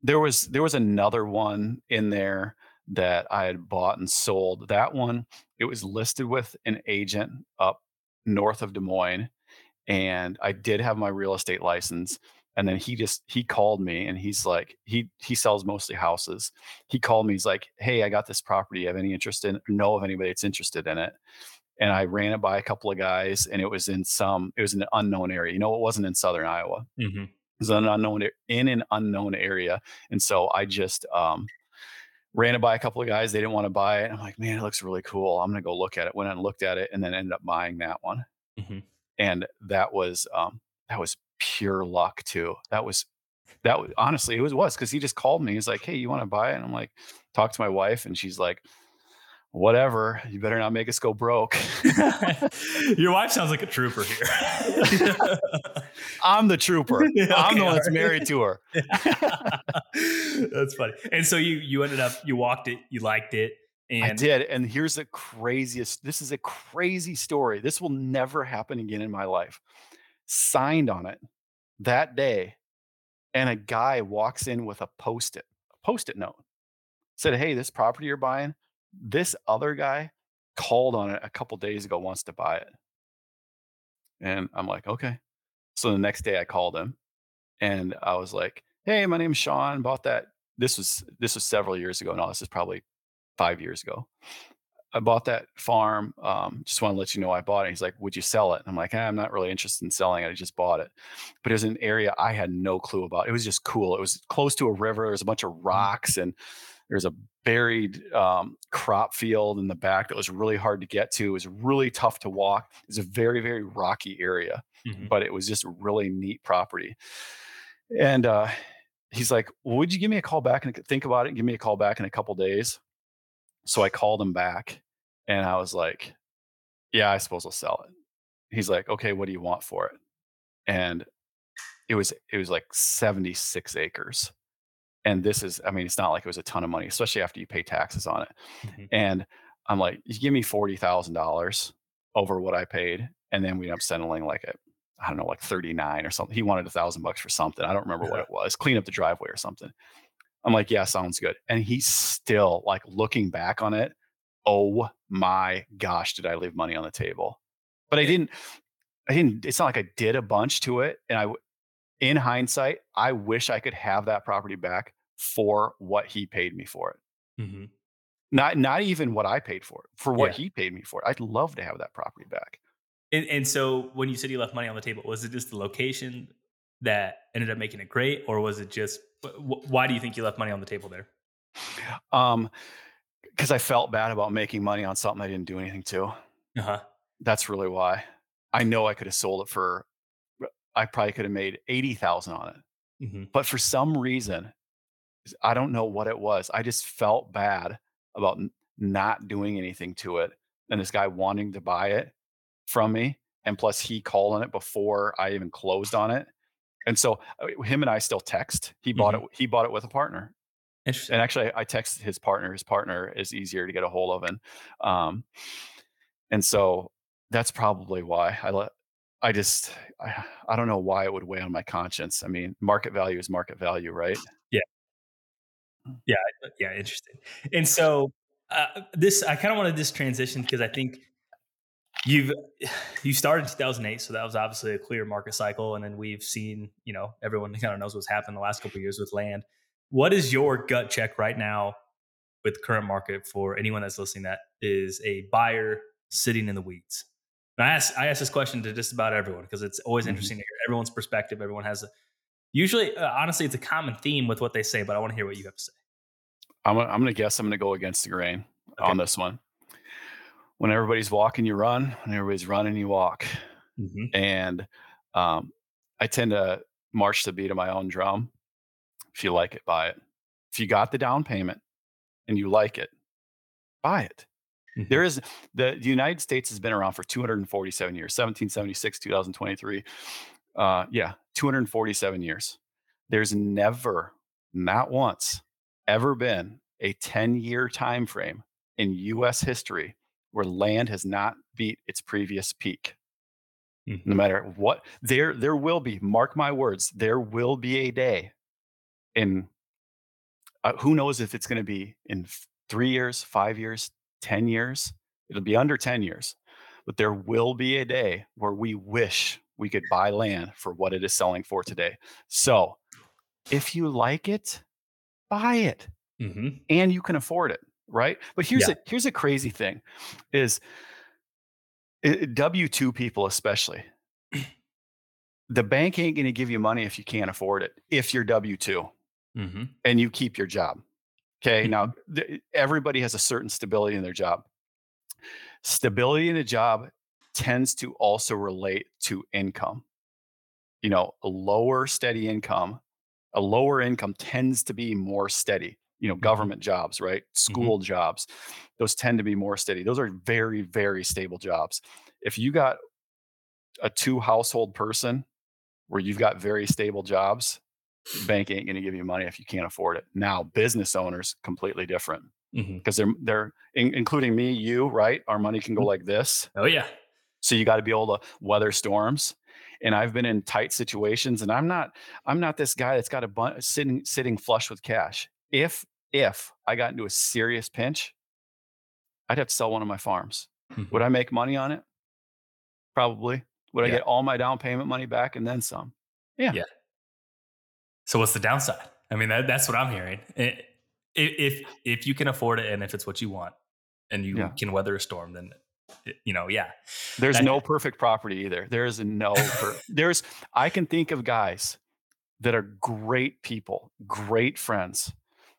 there was there was another one in there that I had bought and sold. That one, it was listed with an agent up north of Des Moines. And I did have my real estate license. And then he just he called me and he's like, he he sells mostly houses. He called me, he's like, Hey, I got this property. You have any interest in know of anybody that's interested in it? And I ran it by a couple of guys and it was in some, it was in an unknown area. You know, it wasn't in southern Iowa. Mm-hmm. It was an unknown in an unknown area. And so I just um ran it by a couple of guys. They didn't want to buy it. I'm like, man, it looks really cool. I'm gonna go look at it. Went and looked at it, and then ended up buying that one. Mm-hmm. And that was um, that was pure luck too. That was that was honestly it was was because he just called me. He's like, hey, you want to buy it? And I'm like, talk to my wife, and she's like, whatever. You better not make us go broke. Your wife sounds like a trooper here. I'm the trooper. Okay, I'm the one that's married to her. That's funny. And so you you ended up you walked it, you liked it, and I did. And here's the craziest this is a crazy story. This will never happen again in my life. Signed on it that day, and a guy walks in with a post it, a post it note. Said, Hey, this property you're buying, this other guy called on it a couple days ago, wants to buy it. And I'm like, Okay. So the next day I called him and I was like, Hey, my name's Sean. Bought that. This was this was several years ago. No, this is probably five years ago. I bought that farm. Um, just want to let you know I bought it. He's like, Would you sell it? I'm like, "Ah, I'm not really interested in selling it. I just bought it. But it was an area I had no clue about. It was just cool. It was close to a river. There was a bunch of rocks and there's a buried um, crop field in the back that was really hard to get to. It was really tough to walk. It's a very, very rocky area Mhm. but it was just really neat property. And uh, he's like, well, "Would you give me a call back and think about it? And give me a call back in a couple days." So I called him back, and I was like, "Yeah, I suppose I'll sell it." He's like, "Okay, what do you want for it?" And it was it was like seventy six acres, and this is I mean, it's not like it was a ton of money, especially after you pay taxes on it. Mhm. And I'm like, "You give me forty thousand dollars over what I paid," and then we end up settling like a I don't know, like 39 or something. He wanted a thousand bucks for something. I don't remember what it was. Clean up the driveway or something. I'm like, yeah, sounds good. And he's still like looking back on it. Oh my gosh, did I leave money on the table? But I didn't, I didn't, it's not like I did a bunch to it. And I, in hindsight, I wish I could have that property back for what he paid me for it. Mhm. Not, not even what I paid for it, for what Yeah. he paid me for it. I'd love to have that property back. And, and so when you said you left money on the table, was it just the location that ended up making it great, or was it just wh- wh- why do you think you left money on the table there? Um, because I felt bad about making money on something I didn't do anything to. Uh huh. That's really why. I know I could have sold it for I probably could have made 80,000 on it. hmm But for some reason, I don't know what it was. I just felt bad about not doing anything to it. And this guy wanting to buy it from me. And plus, he called on it before I even closed on it. And so, uh, him and I still text. He bought it. He bought it with a partner. Interesting. And actually, I texted his partner. His partner is easier to get a hold of, and um, and so that's probably why I let. I just I, I don't know why it would weigh on my conscience. I mean, market value is market value, right? yeah, Yeah, yeah, interesting. And so uh, this, I kind of wanted this transition because I think you've you started in 2008, so that was obviously a clear market cycle, and then we've seen, you know, everyone kind of knows what's happened the last couple years with land. What is your gut check right now with current market for anyone that's listening that is a buyer sitting in the weeds? And I ask I ask this question to just about everyone because it's always Mhm. interesting to hear everyone's perspective. Everyone has a usually, uh, honestly, it's a common theme with what they say, but I want to hear what you have to say. I'm gonna- I'm going to guess I'm going to go against the grain Okay. on this one. When everybody's walking, you run. When everybody's running, you walk. Mm-hmm. And um, I tend to march the beat of my own drum. If you like it, buy it. If you got the down payment and you like it, buy it. Mhm. There is the, the United States has been around for 247 years, 1776, 2023. Uh, yeah, 247 years. There's never, not once, ever been a 10 year time frame in US history where land has not beat its previous peak Mhm. no matter what there there will be mark my words there will be a day in uh, who knows if it's going to be in 3 years 5 years 10 years it'll be under 10 years but there will be a day where we wish we could buy land for what it is selling for today so if you like it buy it Mm-hmm. and you can afford it right but here's Yeah. a here's a crazy thing is W2 people especially the bank ain't going to give you money if you can't afford it if you're w2 Mm-hmm. and you keep your job okay now th- everybody has a certain stability in their job stability in a job tends to also relate to income you know a lower steady income a lower income tends to be more steady you know, Mhm. government jobs, right? School jobs. Those tend to be more steady. Those are very, very stable jobs. If you got a two household person where you've got very stable jobs, bank ain't going to give you money if you can't afford it. Now, business owners completely different because they're they're in, including me, you, right? Our money can go Mhm. like this. Oh yeah. So you got to be able to weather storms. And I've been in tight situations, and I'm not I'm not this guy that's got a bunch sitting sitting flush with cash. If if I got into a serious pinch, I'd have to sell one of my farms. Mhm. Would I make money on it? Probably. Would I get all my down payment money back and then some? So what's the downside? I mean, that, that's what I'm hearing. I- If if you can afford it and if it's what you want, and you Yeah. can weather a storm, then you know, yeah, There's That- no perfect property either. There is no per- there's I can think of guys that are great people, great friends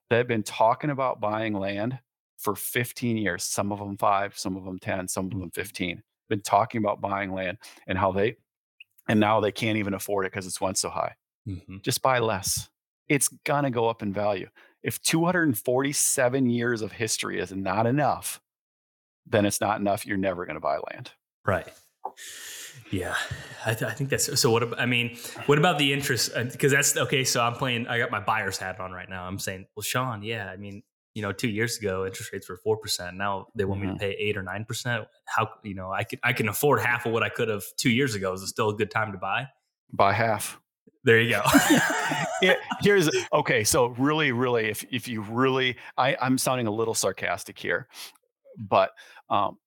that have been talking about buying land for 15 years, some of them 5, some of them 10, some of mm. them 15. Been talking about buying land and how they and now they can't even afford it cuz it's went so high. Mhm. Just buy less. It's going to go up in value. If 247 years of history is not enough, then it's not enough. You're never going to buy land. right. Yeah, I, th- I think that's so. What about? I mean, what about the interest? Because that's okay. So I'm playing. I got my buyer's hat on right now. I'm saying, well, Sean, yeah. I mean, you know, two years ago, interest rates were four percent. Now they want me to pay eight or nine percent. How you know, I can I can afford half of what I could have two years ago. Is it still a good time to buy? Buy half. There you go. Yeah, here's okay. So really, really, if if you really, I, I'm sounding a little sarcastic here, but um,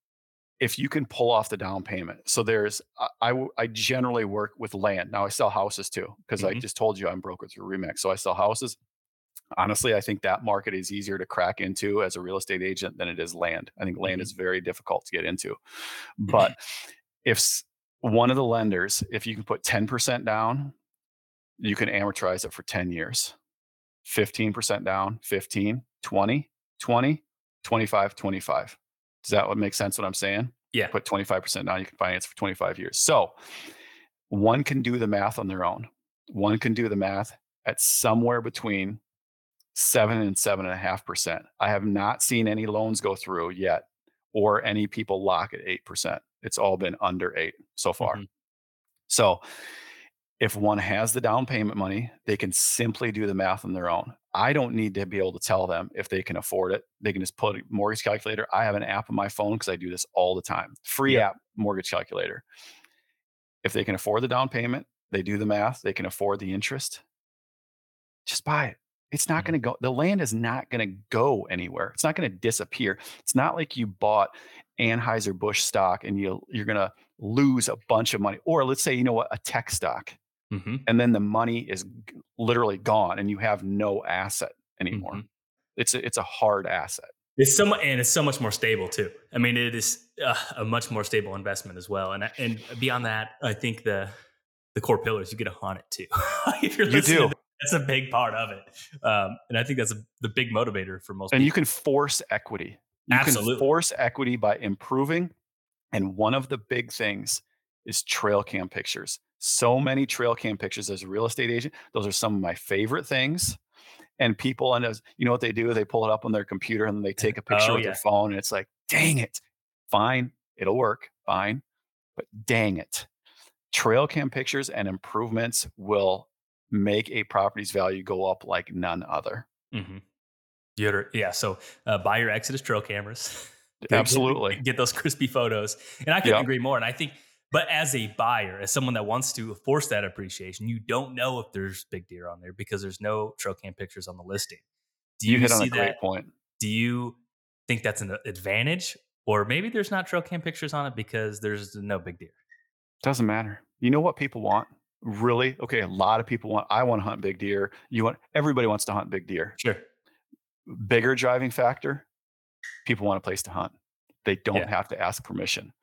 if you can pull off the down payment, so there's I I generally work with land. Now I sell houses too because I Mhm. just told you I'm broker through Remax, so I sell houses. Honestly, I think that market is easier to crack into as a real estate agent than it is land. I think land Mhm. is very difficult to get into, but if one of the lenders, if you can put 10% down, you can amortize it for 10 years. 15% down, 15, 20, 20, 25, 25. Does that what make sense what I'm saying? yeah. Put 25% down, you can finance for 25 years. So one can do the math on their own. One can do the math at somewhere between seven and seven and a half percent. I have not seen any loans go through yet or any people lock at 8%. It's all been under eight so far. Mhm. So if one has the down payment money, they can simply do the math on their own. I don't need to be able to tell them if they can afford it. They can just put a mortgage calculator. I have an app on my phone because I do this all the time. Free Yeah. app mortgage calculator. If they can afford the down payment, they do the math, they can afford the interest. Just buy it. It's not Mhm. going to go, the land is not going to go anywhere. It's not going to disappear. It's not like you bought Anheuser-Busch stock and you, you're going to lose a bunch of money. Or let's say, you know what, a tech stock Mhm. and then the money is literally gone and you have no asset anymore. Mhm. It's a, it's a hard asset. It's so much, and it's so much more stable too. I mean, it is uh, a much more stable investment as well. And and beyond that, I think the the core pillars you get to haunt it too. if you're You listening, do. that's a big part of it. Um, and I think that's a, the big motivator for most And people. you can force equity. You Absolutely. can force equity by improving. And one of the big things is trail cam pictures. So many trail cam pictures as a real estate agent. Those are some of my favorite things. And people, and as you know what they do, they pull it up on their computer and then they take a picture Oh, with yeah. their phone, and it's like, dang it, fine, it'll work, fine, but dang it, trail cam pictures and improvements will make a property's value go up like none other. Mm-hmm. Yeah. So uh, buy your Exodus trail cameras. Absolutely. Get, those crispy photos. And I couldn't Yep. agree more. And I think, but as a buyer, as someone that wants to force that appreciation, you don't know if there's big deer on there because there's no trail cam pictures on the listing. Do You you, hit on see a great that? point. Do you think that's an advantage? Or maybe there's not trail cam pictures on it because there's no big deer. Doesn't matter. You know what people want? Really? Okay, a lot of people want. I want to hunt big deer. You want. Everybody wants to hunt big deer. Sure. Bigger driving factor. People want a place to hunt. They don't Yeah. have to ask permission.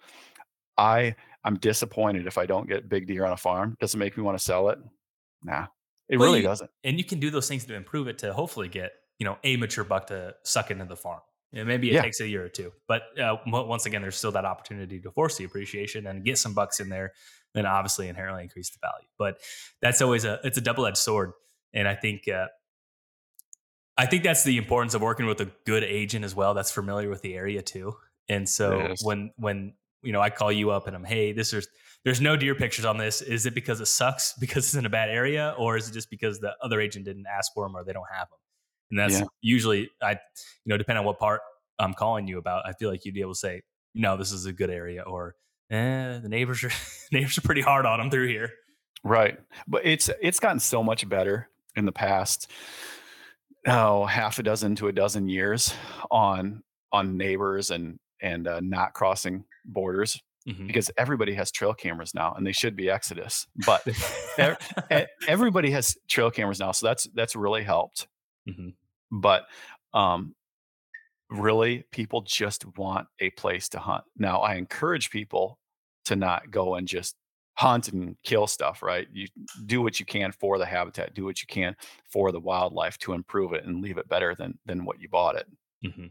I I'm disappointed if I don't get big deer on a farm. Does it make me want to sell it? Nah, it Well, really you- doesn't. and you can do those things to improve it to hopefully get you know a mature buck to suck into the farm. Yeah, maybe it Yeah. takes a year or two, but uh, once again, there's still that opportunity to force the appreciation and get some bucks in there, then obviously inherently increase the value. But that's always a it's a double edged sword, and I think uh, I think that's the importance of working with a good agent as well that's familiar with the area too. And so when when you know I call you up and I'm hey, this is there's no deer pictures on this. Is it because it sucks because it's in a bad area, or is it just because the other agent didn't ask for them or they don't have them? And that's Yeah. usually I, you know, depending on what part I'm calling you about, I feel like you'd be able to say, no, this is a good area, or eh, the neighbors are neighbors are pretty hard on them through here. Right. But it's it's gotten so much better in the past oh half a dozen to a dozen years on on neighbors and and uh, not crossing borders Mhm. because everybody has trail cameras now and they should be exodus but everybody has trail cameras now so that's that's really helped Mhm. but um really people just want a place to hunt now i encourage people to not go and just hunt and kill stuff right you do what you can for the habitat do what you can for the wildlife to improve it and leave it better than than what you bought it Mhm.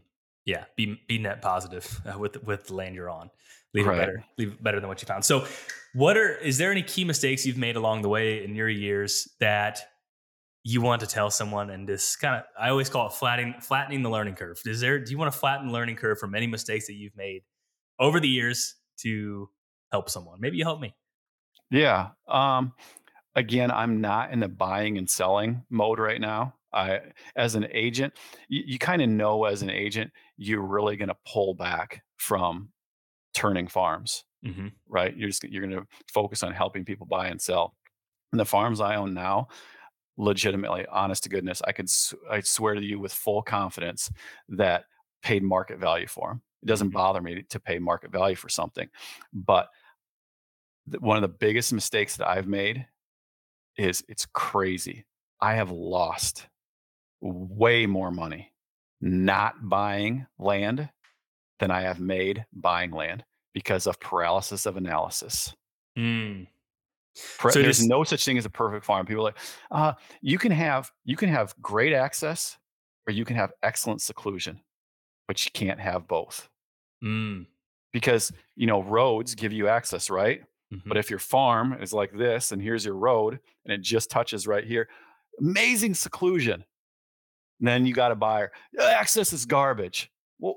Yeah, be be net positive uh, with with the land you're on. Leave Right. it better, leave it better than what you found. So, what are is there any key mistakes you've made along the way in your years that you want to tell someone and just kind of I always call it flattening flattening the learning curve. Is there do you want to flatten the learning curve from any mistakes that you've made over the years to help someone? Maybe you help me. Yeah. Um, again, I'm not in the buying and selling mode right now. I, as an agent, you, you kind of know as an agent, you're really going to pull back from turning farms, Mm-hmm. right? You're just you're going to focus on helping people buy and sell. And the farms I own now, legitimately, honest to goodness, I could I swear to you with full confidence that paid market value for them. It doesn't Mhm. bother me to pay market value for something, but th- one of the biggest mistakes that I've made is it's crazy. I have lost way more money not buying land than I have made buying land because of paralysis of analysis. Mm. So There's just- no such thing as a perfect farm. People are like, uh, you can have you can have great access or you can have excellent seclusion, but you can't have both Mm. because you know roads give you access, right? Mhm. But if your farm is like this and here's your road and it just touches right here, amazing seclusion. Then you got a buyer. Access is garbage. Well,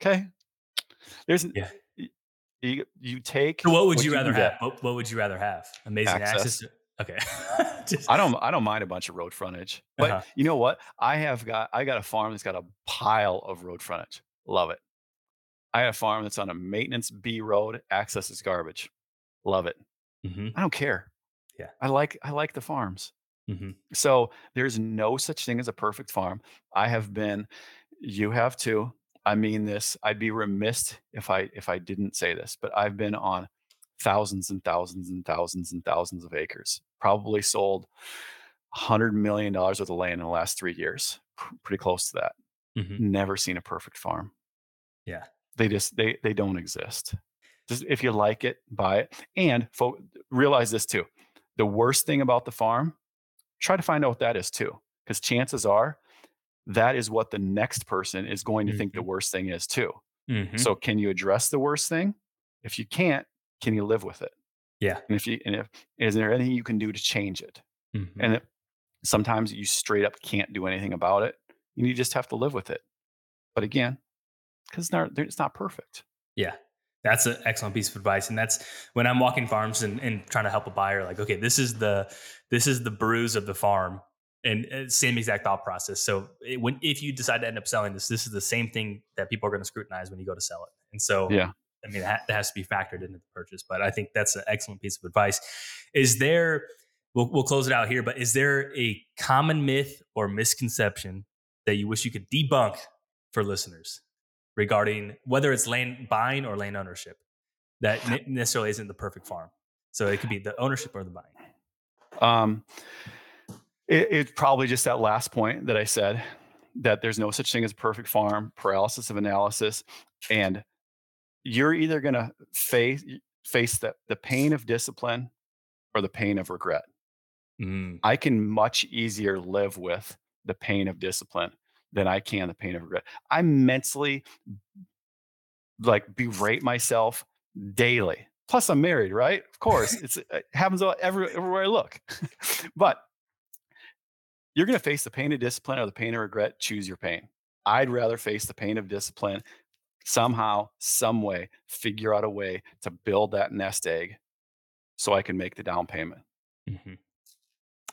okay. There's Yeah. you, you take So what would you can rather have? What, what would you rather have? Amazing access. Access. to- okay. Just- I don't I don't mind a bunch of road frontage. But Uh-huh. you know what? I have got I got a farm that's got a pile of road frontage. Love it. I have a farm that's on a maintenance B road. Access is garbage. Love it. Mhm. I don't care. Yeah. I like I like the farms. Mhm. So there's no such thing as a perfect farm. I have been, you have too. I mean this. I'd be remiss if I if I didn't say this, but I've been on thousands and thousands and thousands and thousands of acres. Probably sold hundred million dollars worth of land in the last three years. Pr- Pretty close to that. Mhm. Never seen a perfect farm. Yeah. They just they they don't exist. Just if you like it, buy it. And fo- realize this too. The worst thing about the farm, try to find out what that is too. Because chances are that is what the next person is going to think the worst thing is too. Mhm. So can you address the worst thing? If you can't, can you live with it? Yeah. And if you and if is there anything you can do to change it? Mhm. And it, sometimes you straight up can't do anything about it. And you just have to live with it. But again, because it's not, it's not perfect. Yeah. That's an excellent piece of advice. And that's when I'm walking farms and, and trying to help a buyer, like, okay, this is the this is the bruise of the farm. And uh, same exact thought process. So it, when if you decide to end up selling this, this is the same thing that people are going to scrutinize when you go to sell it. And so Yeah. I mean that, that has to be factored into the purchase. But I think that's an excellent piece of advice. Is there we'll we'll close it out here, but is there a common myth or misconception that you wish you could debunk for listeners regarding whether it's land buying or land ownership that necessarily isn't the perfect farm. So it could be the ownership or the buying. Um, it, it's probably just that last point that I said that there's no such thing as a perfect farm, paralysis of analysis, and you're either going to face face the, the pain of discipline or the pain of regret. Mm, I can much easier live with the pain of discipline than I can the pain of regret. I mentally like berate myself daily. Plus, I'm married, right? Of course, it's it happens every, everywhere I look. but you're going to face the pain of discipline or the pain of regret. Choose your pain. I'd rather face the pain of discipline somehow, some way, figure out a way to build that nest egg so I can make the down payment. Mm-hmm.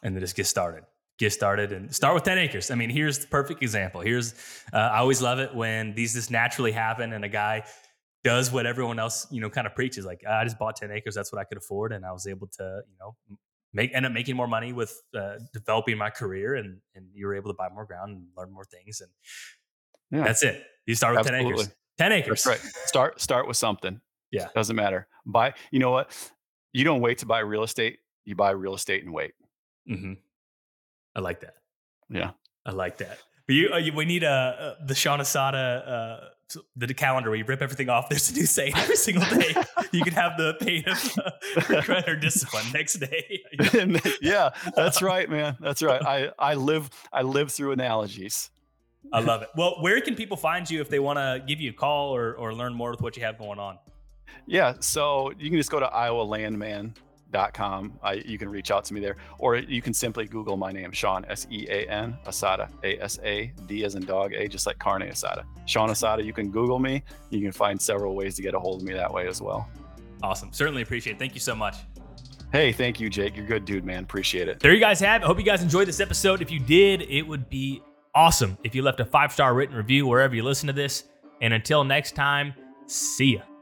And then just get started. Get started and start with 10 acres. I mean, here's the perfect example. Here's, uh, I always love it when these just naturally happen and a guy does what everyone else, you know, kind of preaches. Like, I just bought 10 acres. That's what I could afford. And I was able to, you know, make end up making more money with uh, developing my career and and you were able to buy more ground and learn more things and yeah. that's it you start with Absolutely. 10 acres 10 acres that's right start start with something yeah doesn't matter buy you know what you don't wait to buy real estate you buy real estate and wait mm-hmm. I like that yeah i like that but you, uh, you we need a uh, the Sean Asada uh, the calendar where you rip everything off. There's a new saying every single day. you can have the pain of uh, regret or discipline next day. yeah, that's right, man. That's right. I I live I live through analogies. I love it. Well, where can people find you if they want to give you a call or or learn more with what you have going on? Yeah, so you can just go to Iowa Landman com. I, you can reach out to me there, or you can simply Google my name, Sean S E A N Asada, A S A D as in dog, A just like carne asada. Sean Asada. You can Google me. You can find several ways to get a hold of me that way as well. Awesome. Certainly appreciate it. Thank you so much. Hey, thank you, Jake. You're good, dude, man. Appreciate it. There you guys have. I hope you guys enjoyed this episode. If you did, it would be awesome if you left a five star written review wherever you listen to this. And until next time, see ya.